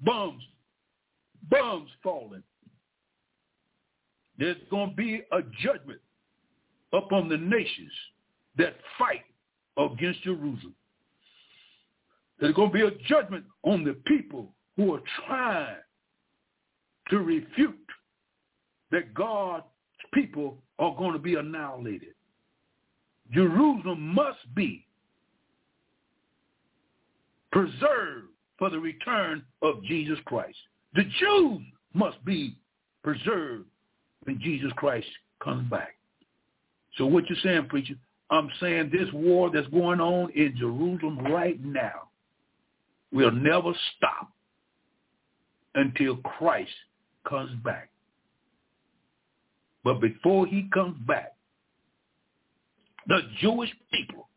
bombs, bombs falling. There's going to be a judgment upon the nations that fight against Jerusalem. There's going to be a judgment on the people who are trying to refute that God's people are going to be annihilated. Jerusalem must be preserved for the return of Jesus Christ. The Jews must be preserved when Jesus Christ comes back. So what you saying, preacher? I'm saying this war that's going on in Jerusalem right now will never stop until Christ comes back. But before he comes back, the Jewish people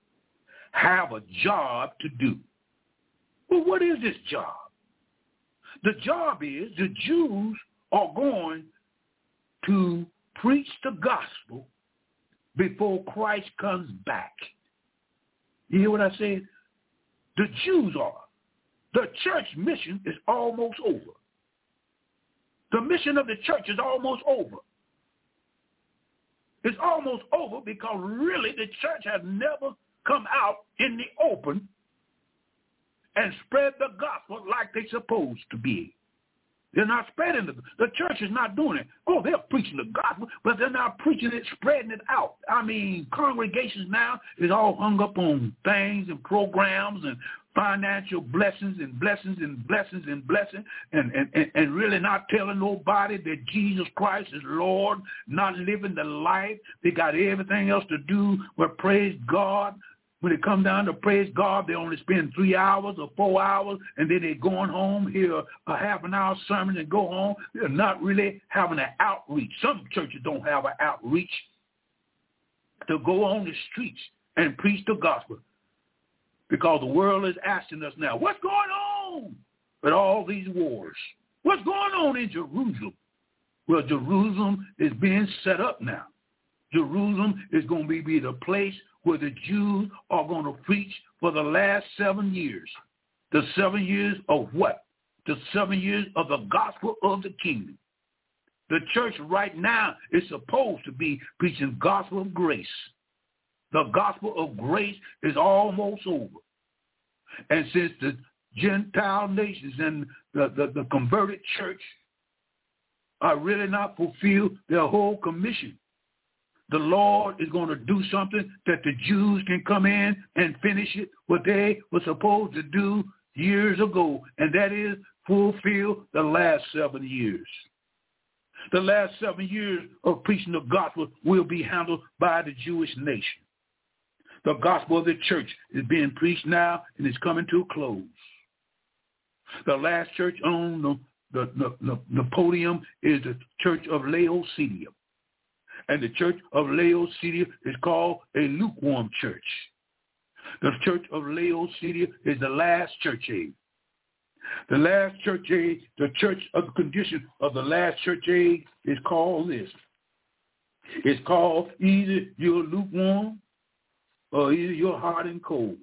have a job to do. Well, what is this job? The job is the Jews are going to preach the gospel before Christ comes back. You hear what I said? The Jews are. The church mission is almost over. The mission of the church is almost over. It's almost over because really the church has never come out in the open and spread the gospel like they're supposed to be. They're not spreading the the church is not doing it. Oh, they're preaching the gospel, but they're not preaching it, spreading it out. I mean, congregations now is all hung up on things and programs and financial blessings and blessings and blessings and blessings and, and, and, and really not telling nobody that Jesus Christ is Lord, not living the life. They got everything else to do but praise God when it comes down to praise God, they only spend three hours or four hours, and then they're going home, hear a half an hour sermon and go home. They're not really having an outreach. Some churches don't have an outreach to go on the streets and preach the gospel because the world is asking us now, what's going on with all these wars? What's going on in Jerusalem? Well, Jerusalem is being set up now. Jerusalem is going to be the place where the Jews are going to preach for the last seven years. The seven years of what? The seven years of the gospel of the kingdom. The church right now is supposed to be preaching gospel of grace. The gospel of grace is almost over. And since the Gentile nations and the, the, the converted church are really not fulfilled their whole commission, the Lord is going to do something that the Jews can come in and finish it what they were supposed to do years ago, and that is fulfill the last seven years. The last seven years of preaching the gospel will be handled by the Jewish nation. The gospel of the church is being preached now and is coming to a close. The last church on the, the, the, the, podium is the church of Laodicea and the church of Laodicea is called a lukewarm church. The church of Laodicea is the last church age. The last church age, the church of the condition of the last church age is called this. It's called either you're lukewarm or either you're hot and cold.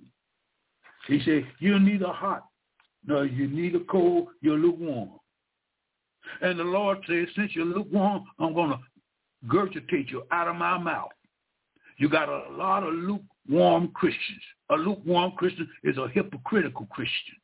He said, you're neither hot nor you're neither cold, you're lukewarm. And the Lord says, since you're lukewarm, I'm going to regurgitate you out of my mouth. You got a lot of lukewarm Christians. A lukewarm Christian is a hypocritical Christian.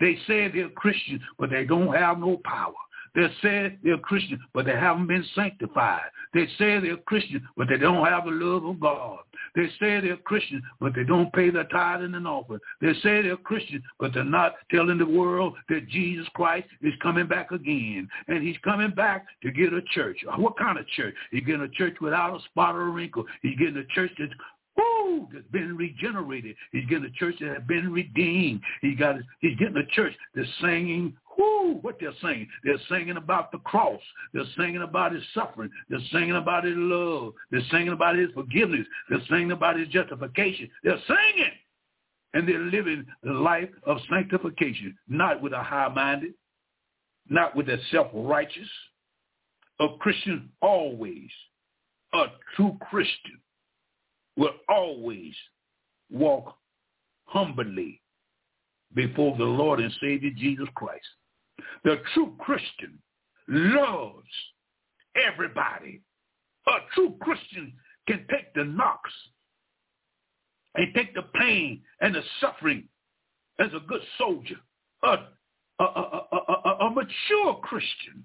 They say they're Christians, but they don't have no power. They say they're Christian, but they haven't been sanctified. They say they're Christian, but they don't have the love of God. They say they're Christian, but they don't pay their tithe and an offering. They say they're Christian, but they're not telling the world that Jesus Christ is coming back again. And he's coming back to get a church. What kind of church? He's getting a church without a spot or a wrinkle. He's getting a church that's Woo, that's been regenerated. He's getting a church that has been redeemed. He got he's getting a church that's singing Woo, what they're singing. They're singing about the cross. They're singing about his suffering. They're singing about his love. They're singing about his forgiveness. They're singing about his justification. They're singing. And they're living the life of sanctification, not with a high-minded, not with a self-righteous. A Christian always, a true Christian will always walk humbly before the Lord and Savior Jesus Christ. The true Christian loves everybody. A true Christian can take the knocks and take the pain and the suffering as a good soldier. A, a, a, a, a mature Christian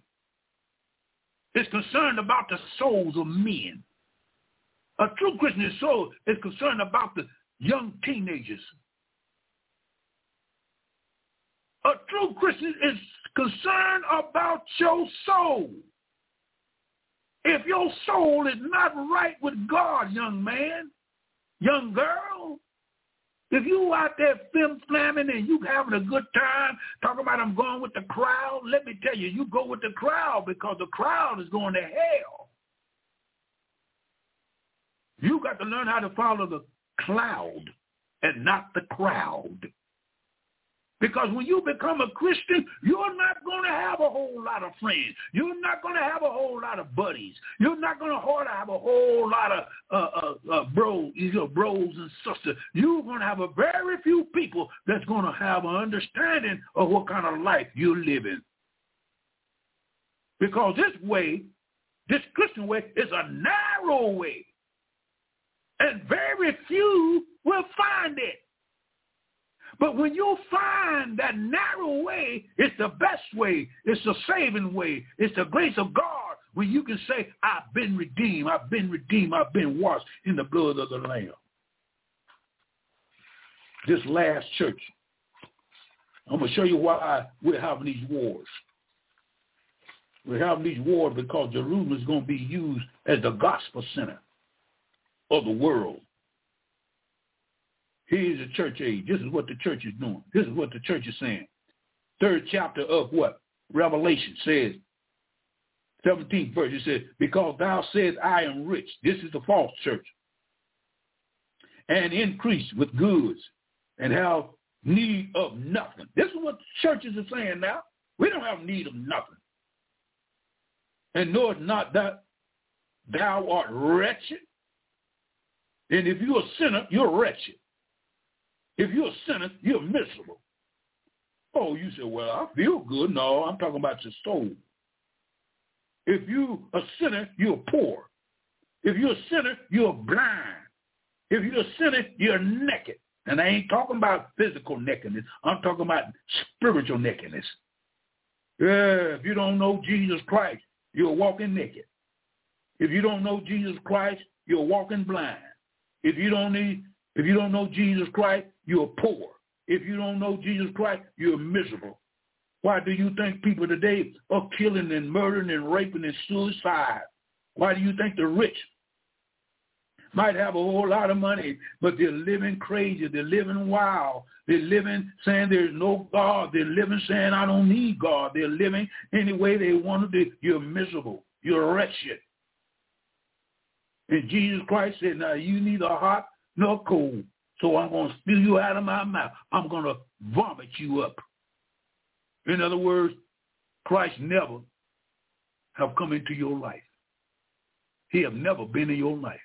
is concerned about the souls of men. A true Christian is, so, is concerned about the young teenagers. A true Christian is concerned about your soul. If your soul is not right with God, young man, young girl, if you out there film slamming and you having a good time, talking about I'm going with the crowd, let me tell you, you go with the crowd because the crowd is going to hell. You got to learn how to follow the cloud and not the crowd. Because when you become a Christian, you're not going to have a whole lot of friends. You're not going to have a whole lot of buddies. You're not going to have a whole lot of uh, uh, uh, bros, you know, bros and sisters. You're going to have a very few people that's going to have an understanding of what kind of life you're living. Because this way, this Christian way is a narrow way. And very few will find it. But when you find that narrow way, it's the best way. It's the saving way. It's the grace of God when you can say, I've been redeemed. I've been redeemed. I've been washed in the blood of the Lamb. This last church, I'm going to show you why we're having these wars. We're having these wars because Jerusalem is going to be used as the gospel center of the world. Here's the church age. This is what the church is doing. This is what the church is saying. Third chapter of what? Revelation says, 17th verse, it says, because thou says I am rich. This is the false church. And increase with goods and have need of nothing. This is what churches are saying now. We don't have need of nothing. And know it not that thou art wretched. And if you're a sinner, you're wretched. If you're a sinner, you're miserable. Oh, you say, well, I feel good. No, I'm talking about your soul. If you're a sinner, you're poor. If you're a sinner, you're blind. If you're a sinner, you're naked. And I ain't talking about physical nakedness. I'm talking about spiritual nakedness. Yeah, if you don't know Jesus Christ, you're walking naked. If you don't know Jesus Christ, you're walking blind. If you don't need, if you don't know Jesus Christ, you're poor. If you don't know Jesus Christ, you're miserable. Why do you think people today are killing and murdering and raping and suicide? Why do you think the rich might have a whole lot of money, but they're living crazy. They're living wild. They're living saying there's no God. They're living saying I don't need God. They're living any way they want to. Be. You're miserable. You're wretched. And Jesus Christ said, now you neither hot nor cold. So I'm going to spew you out of my mouth. I'm going to vomit you up. In other words, Christ never have come into your life. He have never been in your life.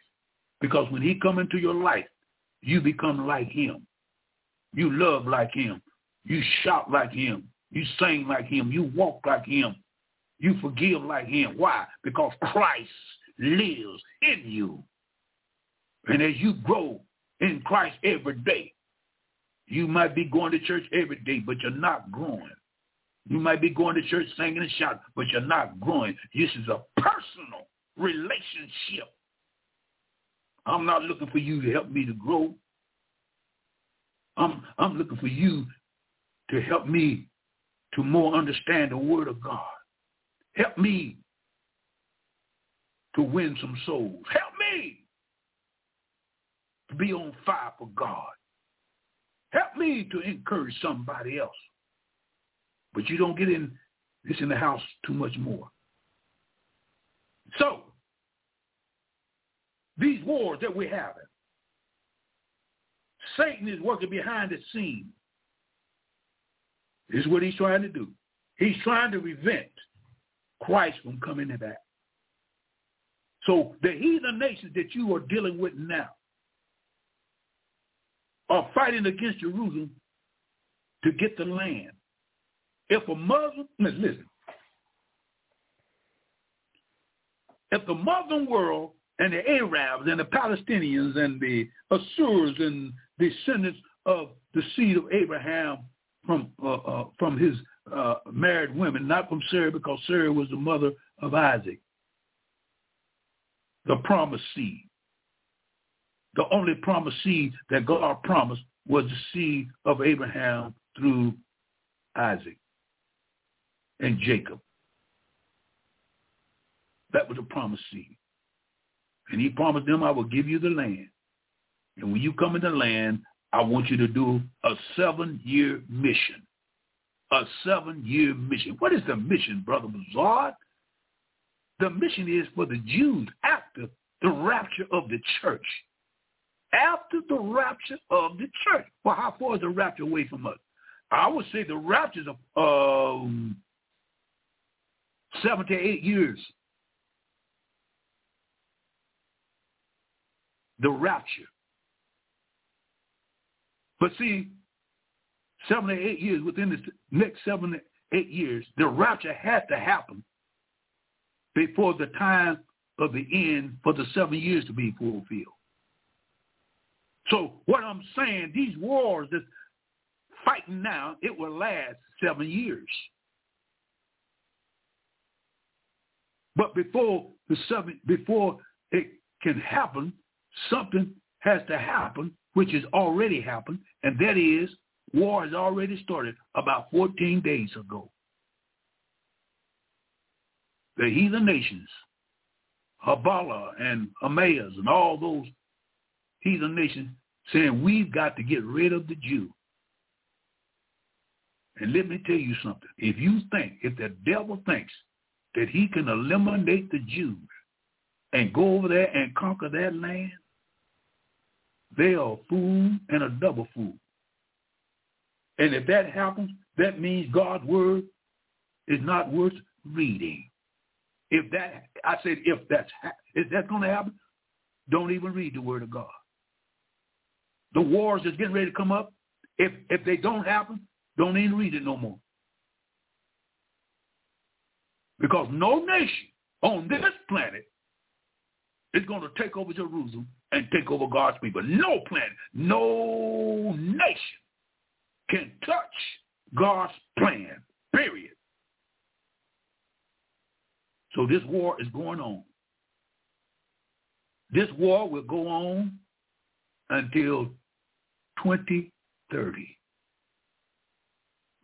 Because when he come into your life, you become like him. You love like him. You shout like him. You sing like him. You walk like him. You forgive like him. Why? Because Christ lives in you. And as you grow in Christ every day, you might be going to church every day, but you're not growing. You might be going to church singing and shouting, but you're not growing. This is a personal relationship I'm not looking for you to help me to grow. I'm, I'm looking for you to help me to more understand the word of God. Help me to win some souls. Help me to be on fire for God. Help me to encourage somebody else. But you don't get in this in the house too much more. So these wars that we're having. Satan is working behind the scene. This is what he's trying to do. He's trying to prevent Christ from coming back. So the heathen nations that you are dealing with now are fighting against Jerusalem to get the land. If a Muslim, listen, if the Muslim world and the Arabs and the Palestinians and the Assyrians and descendants of the seed of Abraham from uh, uh, from his uh, married women, not from Sarah, because Sarah was the mother of Isaac, the promised seed. The only promised seed that God promised was the seed of Abraham through Isaac and Jacob. That was a promised seed. And he promised them, I will give you the land. And when you come in the land, I want you to do a seven-year mission. A seven-year mission. What is the mission, Brother Bazaar? The mission is for the Jews after the rapture of the church. After the rapture of the church. Well, how far is the rapture away from us? I would say the rapture is um, seven to eight years. the rapture. But see, seven to eight years, within the next seven to eight years, the rapture had to happen before the time of the end for the seven years to be fulfilled. So what I'm saying, these wars that fighting now, it will last seven years. But before the seven, before it can happen, something has to happen, which has already happened, and that is war has already started about 14 days ago. The heathen nations, Habala and Amayas and all those heathen nations saying we've got to get rid of the Jew. And let me tell you something. If you think, if the devil thinks that he can eliminate the Jews and go over there and conquer that land, they are a fool and a double fool. And if that happens, that means God's word is not worth reading. If that, I said, if that's if that's going to happen, don't even read the word of God. The wars that's getting ready to come up, if if they don't happen, don't even read it no more. Because no nation on this planet is going to take over Jerusalem and take over God's people. No planet, no nation can touch God's plan, period. So this war is going on. This war will go on until 2030.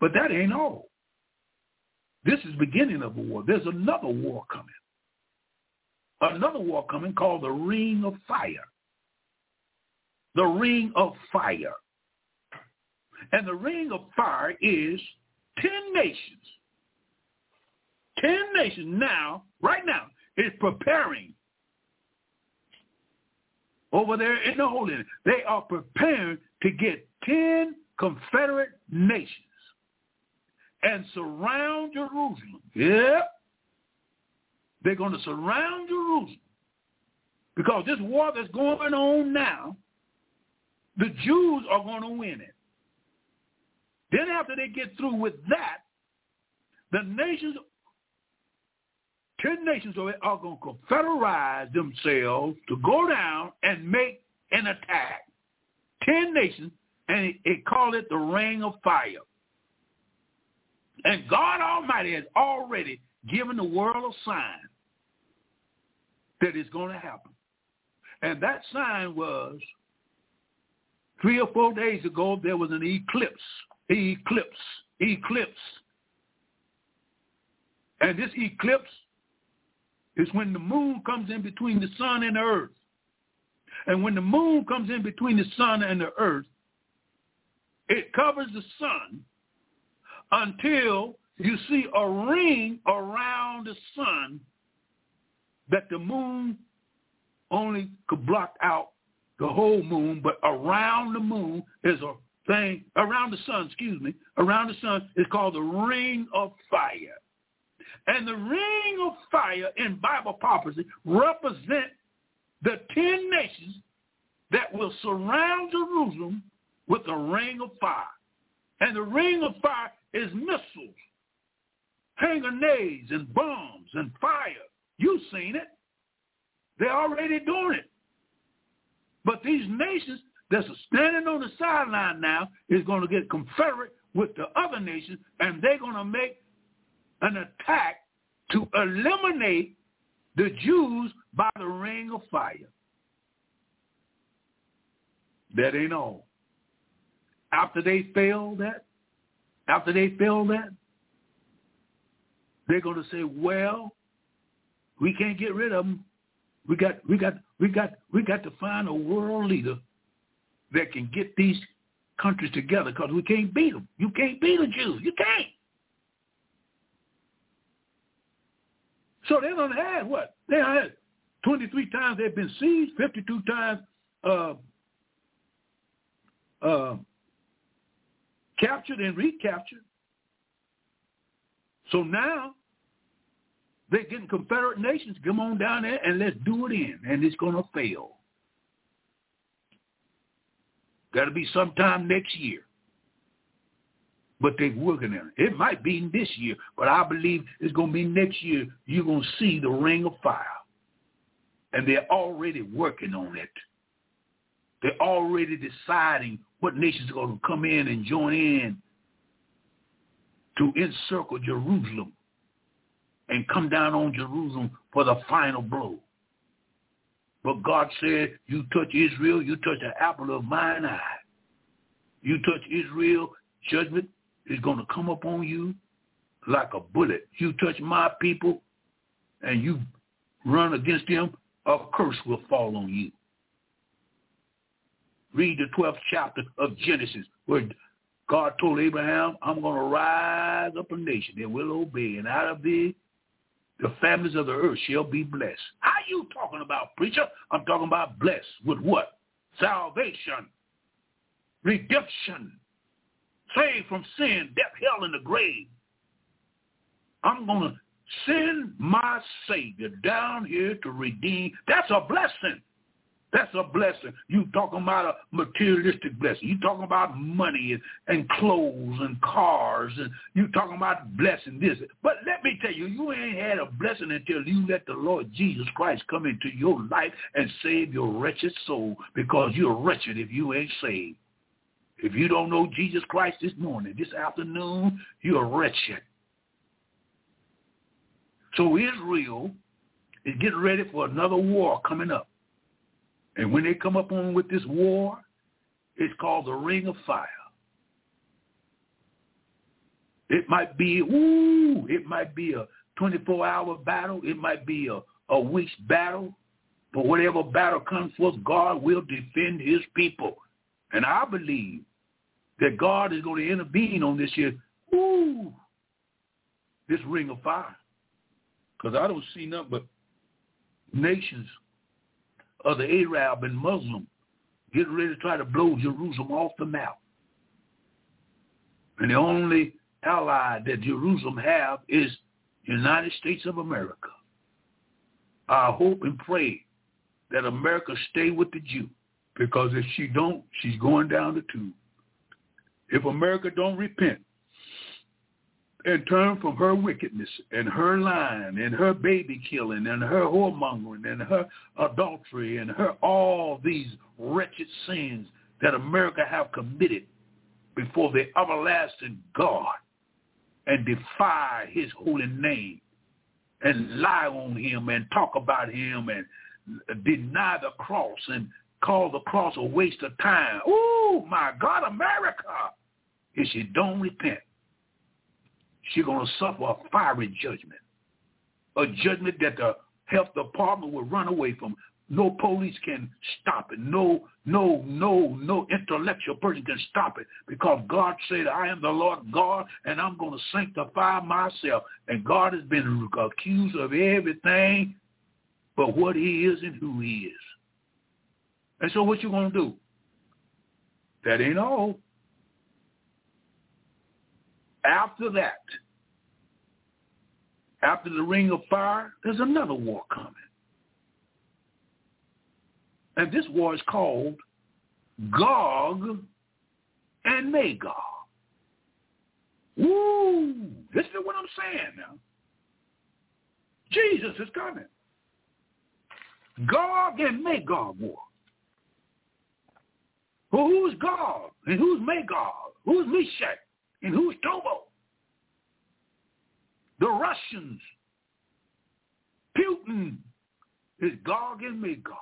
But that ain't all. This is beginning of a war. There's another war coming. Another war coming called the Ring of Fire. The Ring of Fire. And the Ring of Fire is 10 nations. 10 nations now, right now, is preparing over there in the Holy Land. They are preparing to get 10 Confederate nations and surround Jerusalem. Yep. They're going to surround Jerusalem. Because this war that's going on now, the Jews are going to win it. Then after they get through with that, the nations, 10 nations are going to confederize themselves to go down and make an attack. 10 nations, and it, it called it the ring of fire. And God Almighty has already given the world a sign that it's going to happen. And that sign was three or four days ago, there was an eclipse, eclipse, eclipse. And this eclipse is when the moon comes in between the sun and the earth. And when the moon comes in between the sun and the earth, it covers the sun until you see a ring around the sun that the moon only could block out the whole moon, but around the moon is a thing, around the sun, excuse me, around the sun is called the ring of fire. And the ring of fire in Bible prophecy represent the ten nations that will surround Jerusalem with a ring of fire. And the ring of fire is missiles, hand grenades and bombs and fire. You've seen it. They're already doing it. But these nations that's standing on the sideline now is going to get confederate with the other nations, and they're going to make an attack to eliminate the Jews by the ring of fire. That ain't all. After they fail that, after they fail that, they're going to say, well, we can't get rid of them. We got, we got, we got, we got to find a world leader that can get these countries together because we can't beat them. You can't beat the Jews. You can't. So they're going to have what? They had 23 times they've been seized, 52 times uh, uh, captured and recaptured. So now they're getting Confederate nations. Come on down there and let's do it in. And it's going to fail. Got to be sometime next year. But they're working on it. It might be this year, but I believe it's going to be next year. You're going to see the ring of fire. And they're already working on it. They're already deciding what nations are going to come in and join in to encircle Jerusalem and come down on Jerusalem for the final blow. But God said, you touch Israel, you touch the apple of mine eye. You touch Israel, judgment is going to come upon you like a bullet. You touch my people and you run against them, a curse will fall on you. Read the 12th chapter of Genesis where God told Abraham, I'm going to rise up a nation that will obey, and out of thee the families of the earth shall be blessed. How are you talking about, preacher? I'm talking about blessed with what? Salvation, redemption, saved from sin, death, hell, and the grave. I'm going to send my Savior down here to redeem. That's a blessing. That's a blessing. You talking about a materialistic blessing. You talking about money and, and clothes and cars and you talking about blessing this. But let me tell you, you ain't had a blessing until you let the Lord Jesus Christ come into your life and save your wretched soul because you're wretched if you ain't saved. If you don't know Jesus Christ this morning, this afternoon, you're wretched. So Israel is getting ready for another war coming up. And when they come up on with this war, it's called the Ring of Fire. It might be, ooh, it might be a 24-hour battle. It might be a, a week's battle. But whatever battle comes forth, God will defend his people. And I believe that God is going to intervene on this year, ooh, this ring of fire. Because I don't see nothing but nations of the Arab and Muslim getting ready to try to blow Jerusalem off the map. And the only ally that Jerusalem have is United States of America. I hope and pray that America stay with the Jew because if she don't, she's going down the tube. If America don't repent, and turn from her wickedness and her lying and her baby killing and her whoremongering and her adultery and her all these wretched sins that America have committed before the everlasting God and defy his holy name and lie on him and talk about him and deny the cross and call the cross a waste of time. Oh, my God, America, if she don't repent she's going to suffer a fiery judgment, a judgment that the health department will run away from. No police can stop it. No, no, no, no intellectual person can stop it because God said, I am the Lord God and I'm going to sanctify myself. And God has been accused of everything but what he is and who he is. And so what you going to do? That ain't all. After that, after the ring of fire, there's another war coming. And this war is called Gog and Magog. Woo! Listen to what I'm saying now. Jesus is coming. Gog and Magog war. Well, who's Gog and who's Magog? Who's Meshach? And who's Tubal? The Russians. Putin is Gog and Magog.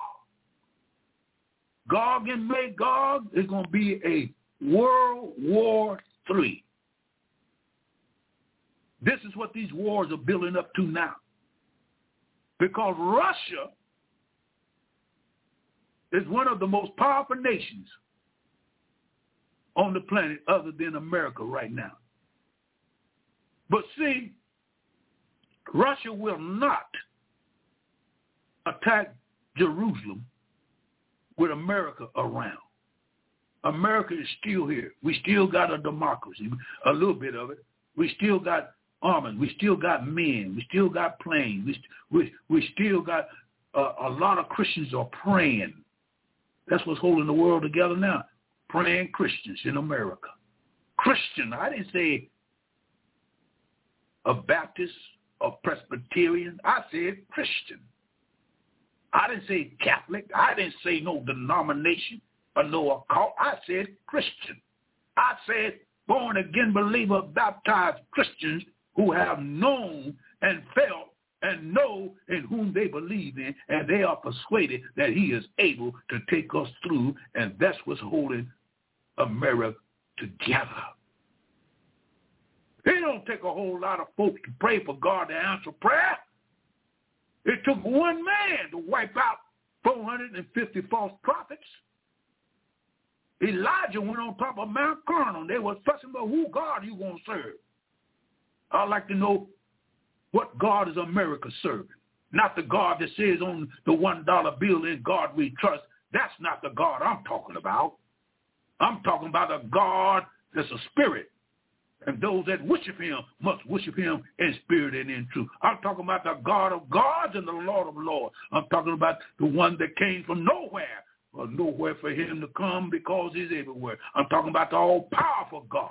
Gog and Magog is going to be a World War III. This is what these wars are building up to now. Because Russia is one of the most powerful nations on the planet other than America right now. But see, Russia will not attack Jerusalem with America around. America is still here. We still got a democracy, a little bit of it. We still got armies. We still got men. We still got planes. We, we, we still got uh, a lot of Christians are praying. That's what's holding the world together now praying Christians in America. Christian, I didn't say a Baptist, or Presbyterian. I said Christian. I didn't say Catholic. I didn't say no denomination. a no occult. I said Christian. I said born again believer, baptized Christians who have known and felt and know in whom they believe in, and they are persuaded that he is able to take us through, and that's what's holding America together. It don't take a whole lot of folks to pray for God to answer prayer. It took one man to wipe out 450 false prophets. Elijah went on top of Mount Carmel. They were fussing about who God you going to serve. I'd like to know what God is America serving. Not the God that says on the one dollar bill, in God we trust. That's not the God I'm talking about. I'm talking about a God that's a spirit. And those that worship him must worship him in spirit and in truth. I'm talking about the God of gods and the Lord of lords. I'm talking about the one that came from nowhere, or nowhere for him to come because he's everywhere. I'm talking about the all-powerful God.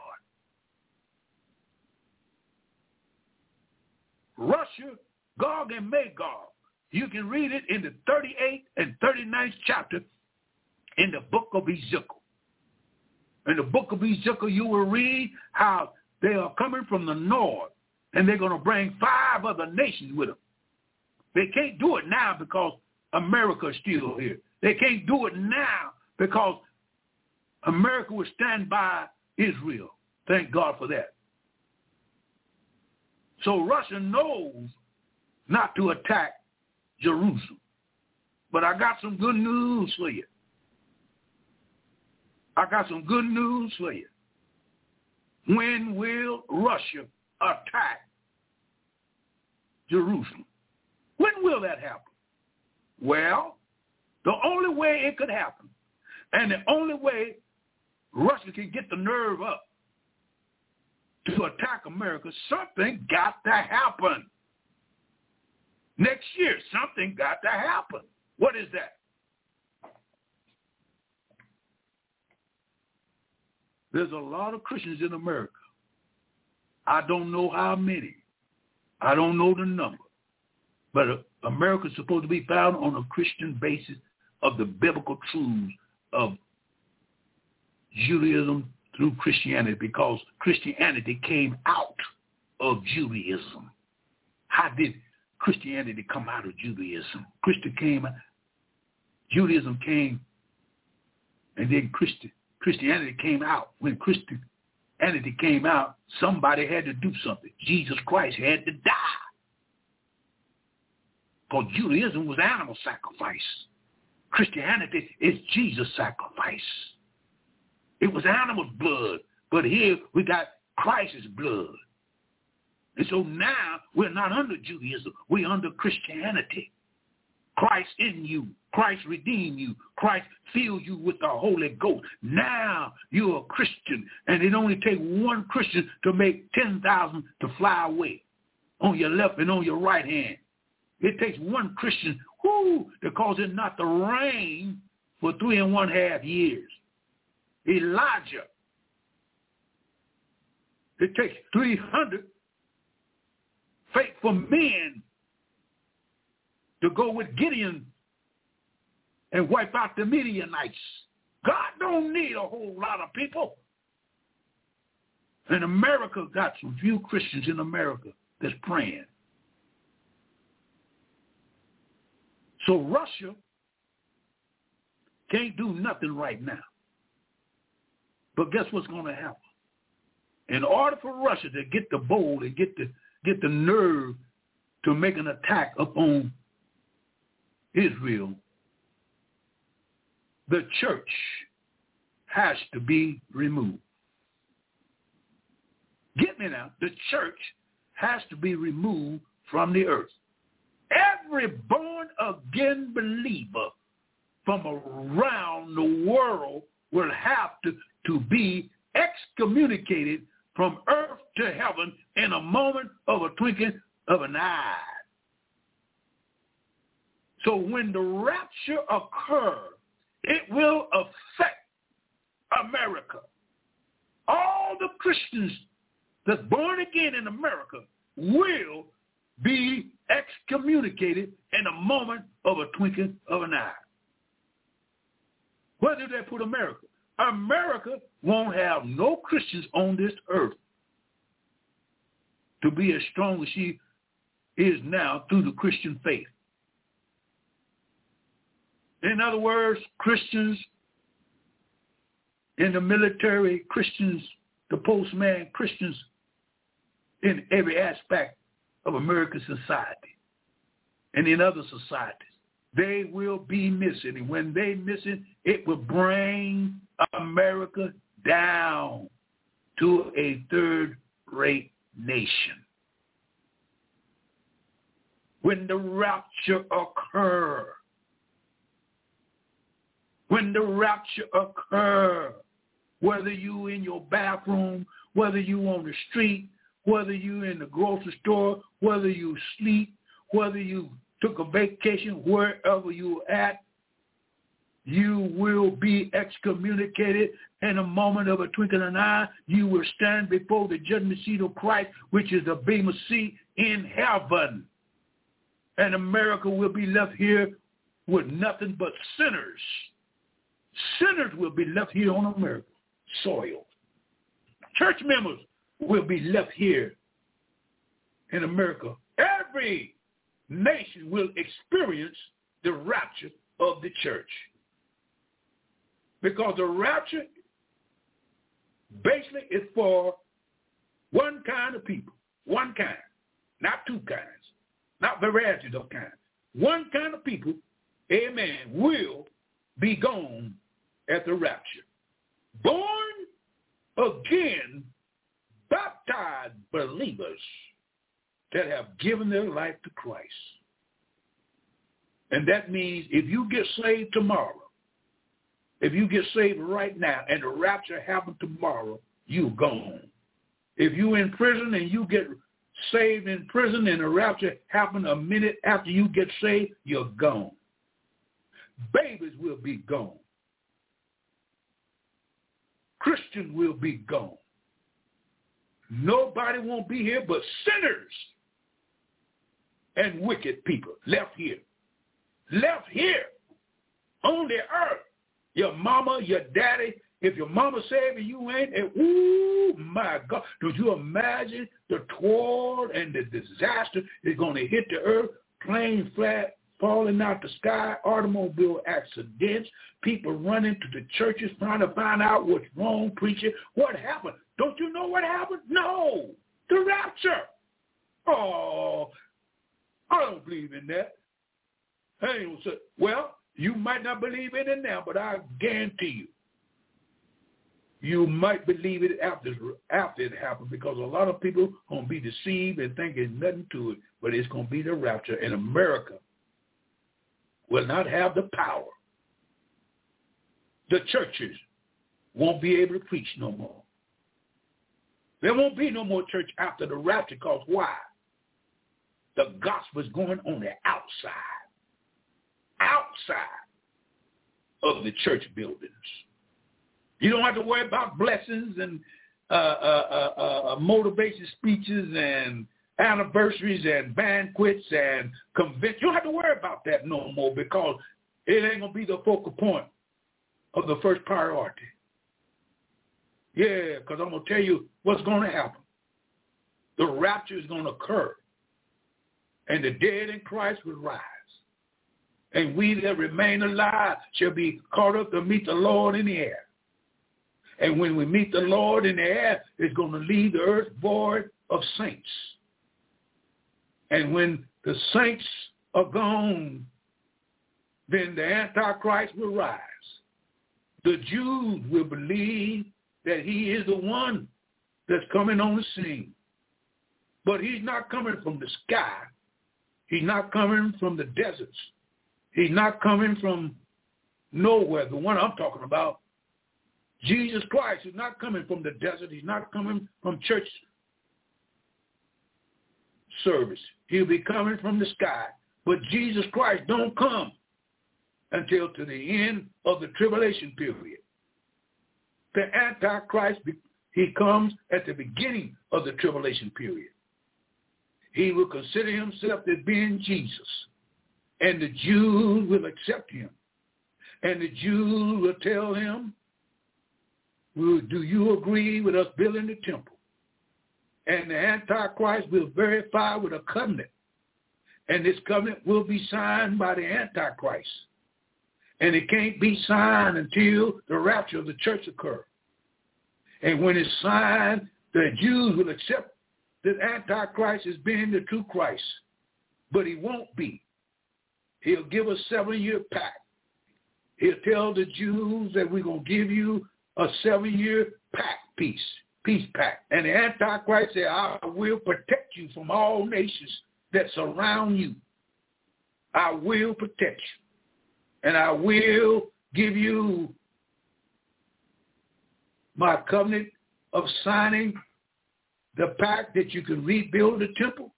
Russia, Gog and Magog. You can read it in the 38th and 39th chapter in the book of Ezekiel. In the book of Ezekiel, you will read how they are coming from the north, and they're going to bring five other nations with them. They can't do it now because America is still here. They can't do it now because America will stand by Israel. Thank God for that. So Russia knows not to attack Jerusalem. But I got some good news for you. I got some good news for you. When will Russia attack Jerusalem? When will that happen? Well, the only way it could happen, and the only way Russia can get the nerve up to attack America, something got to happen. Next year, something got to happen. What is that? There's a lot of Christians in America. I don't know how many. I don't know the number. But America is supposed to be found on a Christian basis of the biblical truths of Judaism through Christianity because Christianity came out of Judaism. How did Christianity come out of Judaism? Christian came, Judaism came, and then Christian, Christianity came out. When Christianity came out, somebody had to do something. Jesus Christ had to die. Because Judaism was animal sacrifice. Christianity is Jesus sacrifice. It was animal blood, but here we got Christ's blood. And so now we're not under Judaism. We're under Christianity. Christ in you. Christ redeemed you. Christ filled you with the Holy Ghost. Now you're a Christian. And it only takes one Christian to make 10,000 to fly away on your left and on your right hand. It takes one Christian who to cause it not to rain for three and one half years. Elijah. It takes 300 faithful men to go with Gideon and wipe out the Midianites. God don't need a whole lot of people. And America got some few Christians in America that's praying. So Russia can't do nothing right now. But guess what's going to happen? In order for Russia to get the bold and get the get the nerve to make an attack upon Israel, the church has to be removed. Get me now. The church has to be removed from the earth. Every born again believer from around the world will have to to be excommunicated from earth to heaven in a moment of a twinkling of an eye. So when the rapture occurs, it will affect America. All the Christians that's born again in America will be excommunicated in a moment of a twinkling of an eye. Where did they put America? America won't have no Christians on this earth to be as strong as she is now through the Christian faith. In other words, Christians in the military, Christians, the postman, Christians in every aspect of American society and in other societies. They will be missing. And when they miss it, it will bring America down to a third-rate nation. When the rapture occur, when the rapture occur, whether you in your bathroom, whether you on the street, whether you in the grocery store, whether you sleep, whether you took a vacation, wherever you at, you will be excommunicated in a moment of a twinkling of an eye. You will stand before the judgment seat of Christ, which is the Bema seat in heaven. And America will be left here with nothing but sinners. Sinners will be left here on America soil. Church members will be left here in America. Every nation will experience the rapture of the church. Because the rapture basically is for one kind of people, one kind, not two kinds, not varieties of kinds. One kind of people, amen, will be gone at the rapture. Born again, baptized believers that have given their life to Christ. And that means if you get saved tomorrow, if you get saved right now and the rapture happens tomorrow, you're gone. If you in prison and you get saved in prison and the rapture happen a minute after you get saved, you're gone. Babies will be gone. Christians will be gone. Nobody won't be here but sinners and wicked people left here. Left here on the earth. Your mama, your daddy, if your mama saved you ain't, and ooh, my God, do you imagine the toil and the disaster is going to hit the earth, plain flat, falling out the sky, automobile accidents, people running to the churches trying to find out what's wrong, preaching. What happened? Don't you know what happened? No, the rapture. Oh, I don't believe in that. Hey, well, you might not believe in it now, but I guarantee you, you might believe it after after it happened because a lot of people gonna be deceived and thinking nothing to it, but it's gonna be the rapture in America will not have the power. The churches won't be able to preach no more. There won't be no more church after the rapture because why? The gospel is going on the outside, outside of the church buildings. You don't have to worry about blessings and uh, uh, uh, uh motivation speeches and anniversaries and banquets and conventions. You don't have to worry about that no more because it ain't going to be the focal point of the first priority. Yeah, because I'm going to tell you what's going to happen. The rapture is going to occur, and the dead in Christ will rise. And we that remain alive shall be caught up to meet the Lord in the air. And when we meet the Lord in the air, it's going to leave the earth void of saints. And when the saints are gone, then the Antichrist will rise. The Jews will believe that he is the one that's coming on the scene. But he's not coming from the sky. He's not coming from the deserts. He's not coming from nowhere. The one I'm talking about, Jesus Christ, is not coming from the desert. He's not coming from church service. He'll be coming from the sky. But Jesus Christ don't come until to the end of the tribulation period. The Antichrist, he comes at the beginning of the tribulation period. He will consider himself as being Jesus, and the Jews will accept him. And the Jews will tell him, do you agree with us building the temple? And the Antichrist will verify with a covenant. And this covenant will be signed by the Antichrist. And it can't be signed until the rapture of the church occurs. And when it's signed, the Jews will accept that Antichrist as being the true Christ. But he won't be. He'll give a seven-year pact. He'll tell the Jews that we're going to give you a seven-year pact peace, peace pact. And the Antichrist said, I will protect you from all nations that surround you. I will protect you. And I will give you my covenant of signing the pact that you can rebuild the temple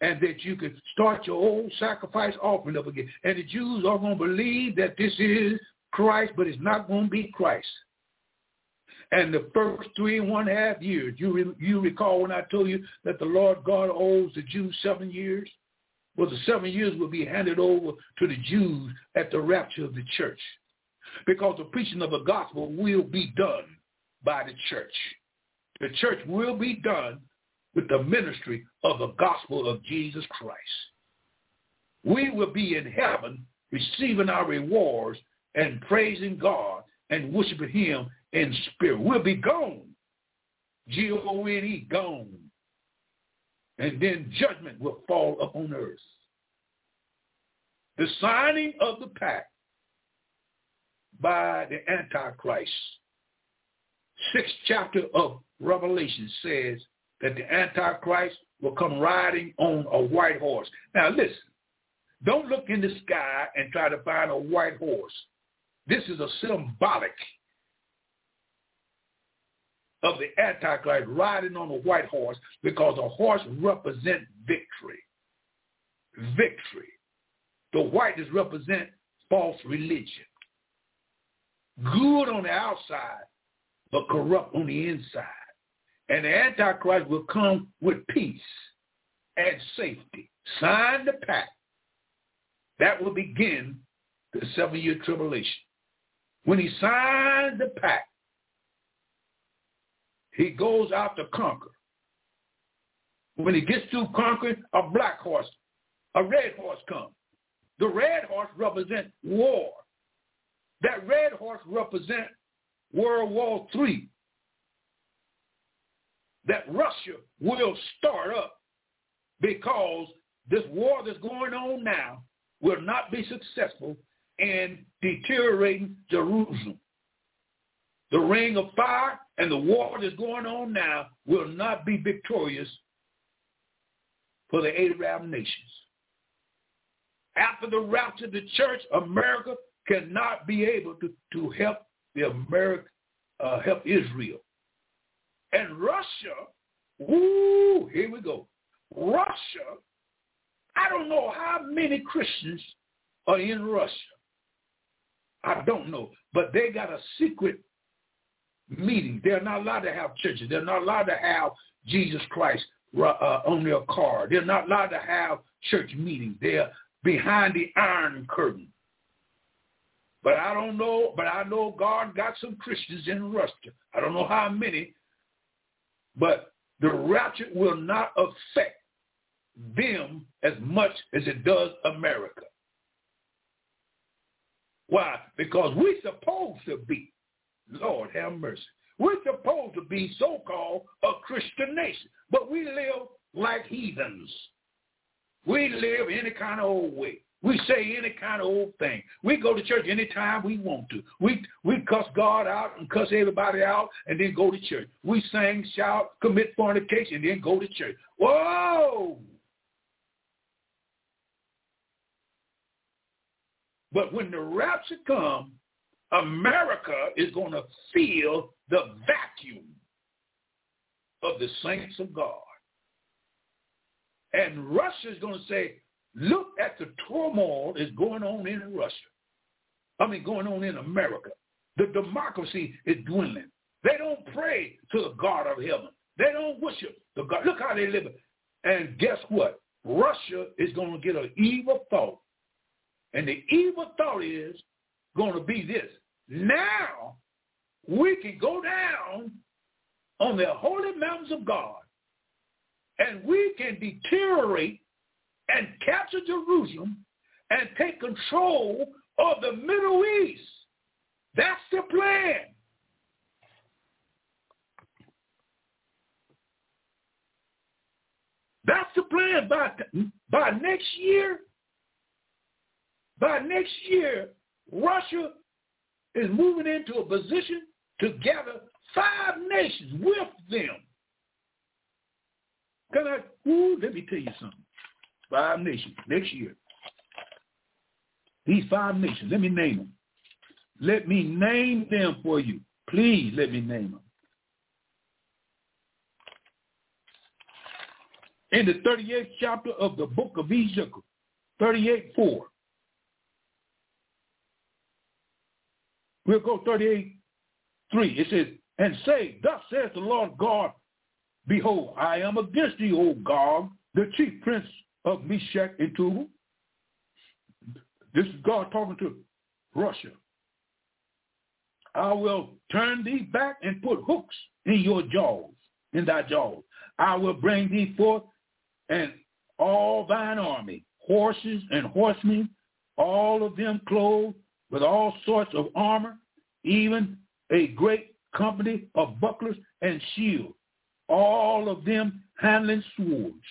and that you can start your old sacrifice offering up again. And the Jews are going to believe that this is Christ, but it's not going to be Christ. And the first three and one half years, you re, you recall when I told you that the Lord God owes the Jews seven years? Well, the seven years will be handed over to the Jews at the rapture of the church. Because the preaching of the gospel will be done by the church. The church will be done with the ministry of the gospel of Jesus Christ. We will be in heaven receiving our rewards and praising God and worshiping him in spirit. We'll be gone. G-O-N-E, gone. And then judgment will fall upon earth. The signing of the pact by the Antichrist sixth chapter of Revelation says that the Antichrist will come riding on a white horse. Now listen, don't look in the sky and try to find a white horse. This is a symbolic of the Antichrist riding on a white horse because a horse represents victory. Victory. The white is represent false religion. Good on the outside, but corrupt on the inside. And the Antichrist will come with peace and safety. Sign the pact. That will begin the seven-year tribulation. When he signs the pact, he goes out to conquer. When he gets through conquering, a black horse, a red horse comes. The red horse represents war. That red horse represents World War III that Russia will start up because this war that's going on now will not be successful in deteriorating Jerusalem. The ring of fire and the war that's going on now will not be victorious for the Arab nations. After the rapture of the church, America cannot be able to, to help the America uh, help Israel. And Russia, woo, here we go. Russia, I don't know how many Christians are in Russia. I don't know. But they got a secret meeting. They're not allowed to have churches. They're not allowed to have Jesus Christ uh, on their car. They're not allowed to have church meetings. They're behind the iron curtain. But I don't know, but I know God got some Christians in Russia. I don't know how many, but the rapture will not affect them as much as it does America. Why? Because we're supposed to be, Lord have mercy, we're supposed to be so-called a Christian nation, but we live like heathens. We live any kind of old way. We say any kind of old thing. We go to church anytime we want to. We we cuss God out and cuss everybody out and then go to church. We sing, shout, commit fornication, and then go to church. Whoa! But when the rapture comes, America is going to feel the vacuum of the saints of God. And Russia is going to say, Look at the turmoil that's going on in Russia. I mean, going on in America. The democracy is dwindling. They don't pray to the God of heaven. They don't worship the God. Look how they live. And guess what? Russia is going to get an evil thought. And the evil thought is going to be this. Now we can go down on the holy mountains of God and we can deteriorate and capture Jerusalem and take control of the Middle East. That's the plan. That's the plan. By, by next year, by next year, Russia is moving into a position to gather five nations with them. Can I, ooh, let me tell you something. Five nations next year. These five nations, let me name them. Let me name them for you. Please let me name them. In the 38th chapter of the book of Ezekiel, 38, 4. We'll go 38, 3. It says, and say, thus says the Lord God, behold, I am against thee, O Gog, the chief prince of Meshech and Tubal. This is God talking to Russia. I will turn thee back and put hooks in your jaws, in thy jaws. I will bring thee forth and all thine army, horses and horsemen, all of them clothed with all sorts of armor, even a great company of bucklers and shields, all of them handling swords.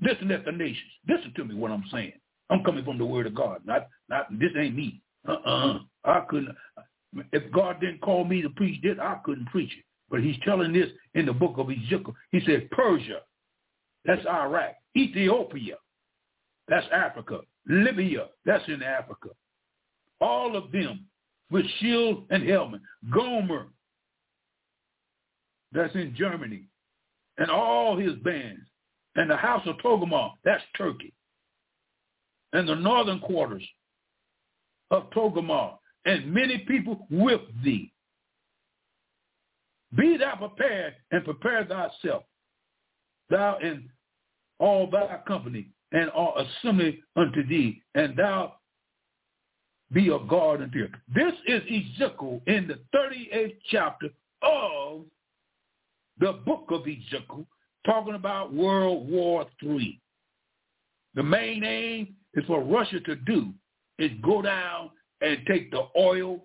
Listen at the nations. Listen to me what I'm saying. I'm coming from the word of God. Not, not this ain't me. Uh-uh. I couldn't. If God didn't call me to preach this, I couldn't preach it. But he's telling this in the book of Ezekiel. He said Persia, that's Iraq. Ethiopia, that's Africa. Libya, that's in Africa. All of them with shield and helmet. Gomer, that's in Germany. And all his bands. And the house of Togarmah, that's Turkey. And the northern quarters of Togarmah, and many people with thee. Be thou prepared and prepare thyself, thou and all thy company, and all assembly unto thee, and thou be a guard unto him. This is Ezekiel in the 38th chapter of the book of Ezekiel, talking about World War III. The main aim is for Russia to do is go down and take the oil,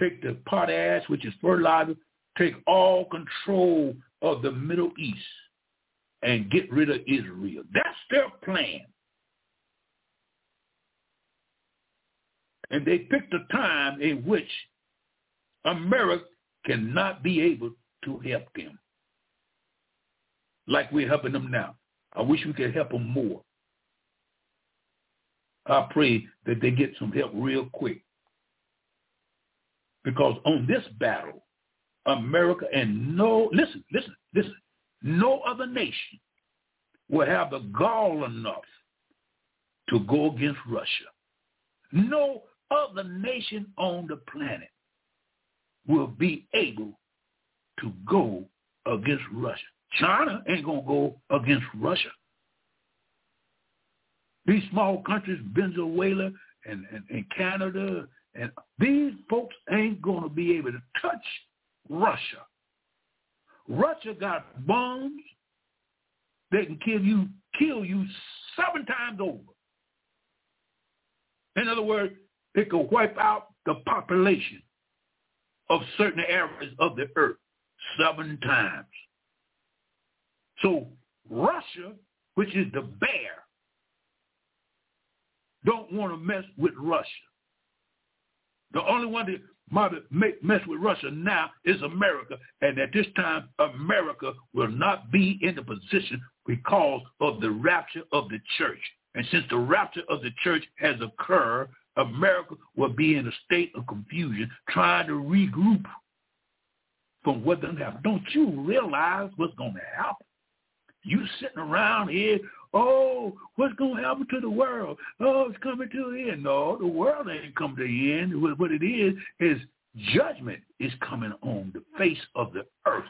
take the potash, which is fertilizer, take all control of the Middle East and get rid of Israel. That's their plan. And they picked a time in which America cannot be able to help them like we're helping them now. I wish we could help them more. I pray that they get some help real quick. Because on this battle, America and no, listen, listen, listen, no other nation will have the gall enough to go against Russia. No other nation on the planet will be able to go against Russia. China ain't going to go against Russia. These small countries, Venezuela and, and, and Canada, and these folks ain't going to be able to touch Russia. Russia got bombs that can kill you, kill you seven times over. In other words, it could wipe out the population of certain areas of the earth seven times. So Russia, which is the bear, don't want to mess with Russia. The only one that might make, mess with Russia now is America. And at this time, America will not be in the position because of the rapture of the church. And since the rapture of the church has occurred, America will be in a state of confusion, trying to regroup from what done happened. Don't you realize what's going to happen? You sitting around here, oh, what's going to happen to the world? Oh, it's coming to an end. No, the world ain't coming to the end. What it is, is judgment is coming on the face of the earth.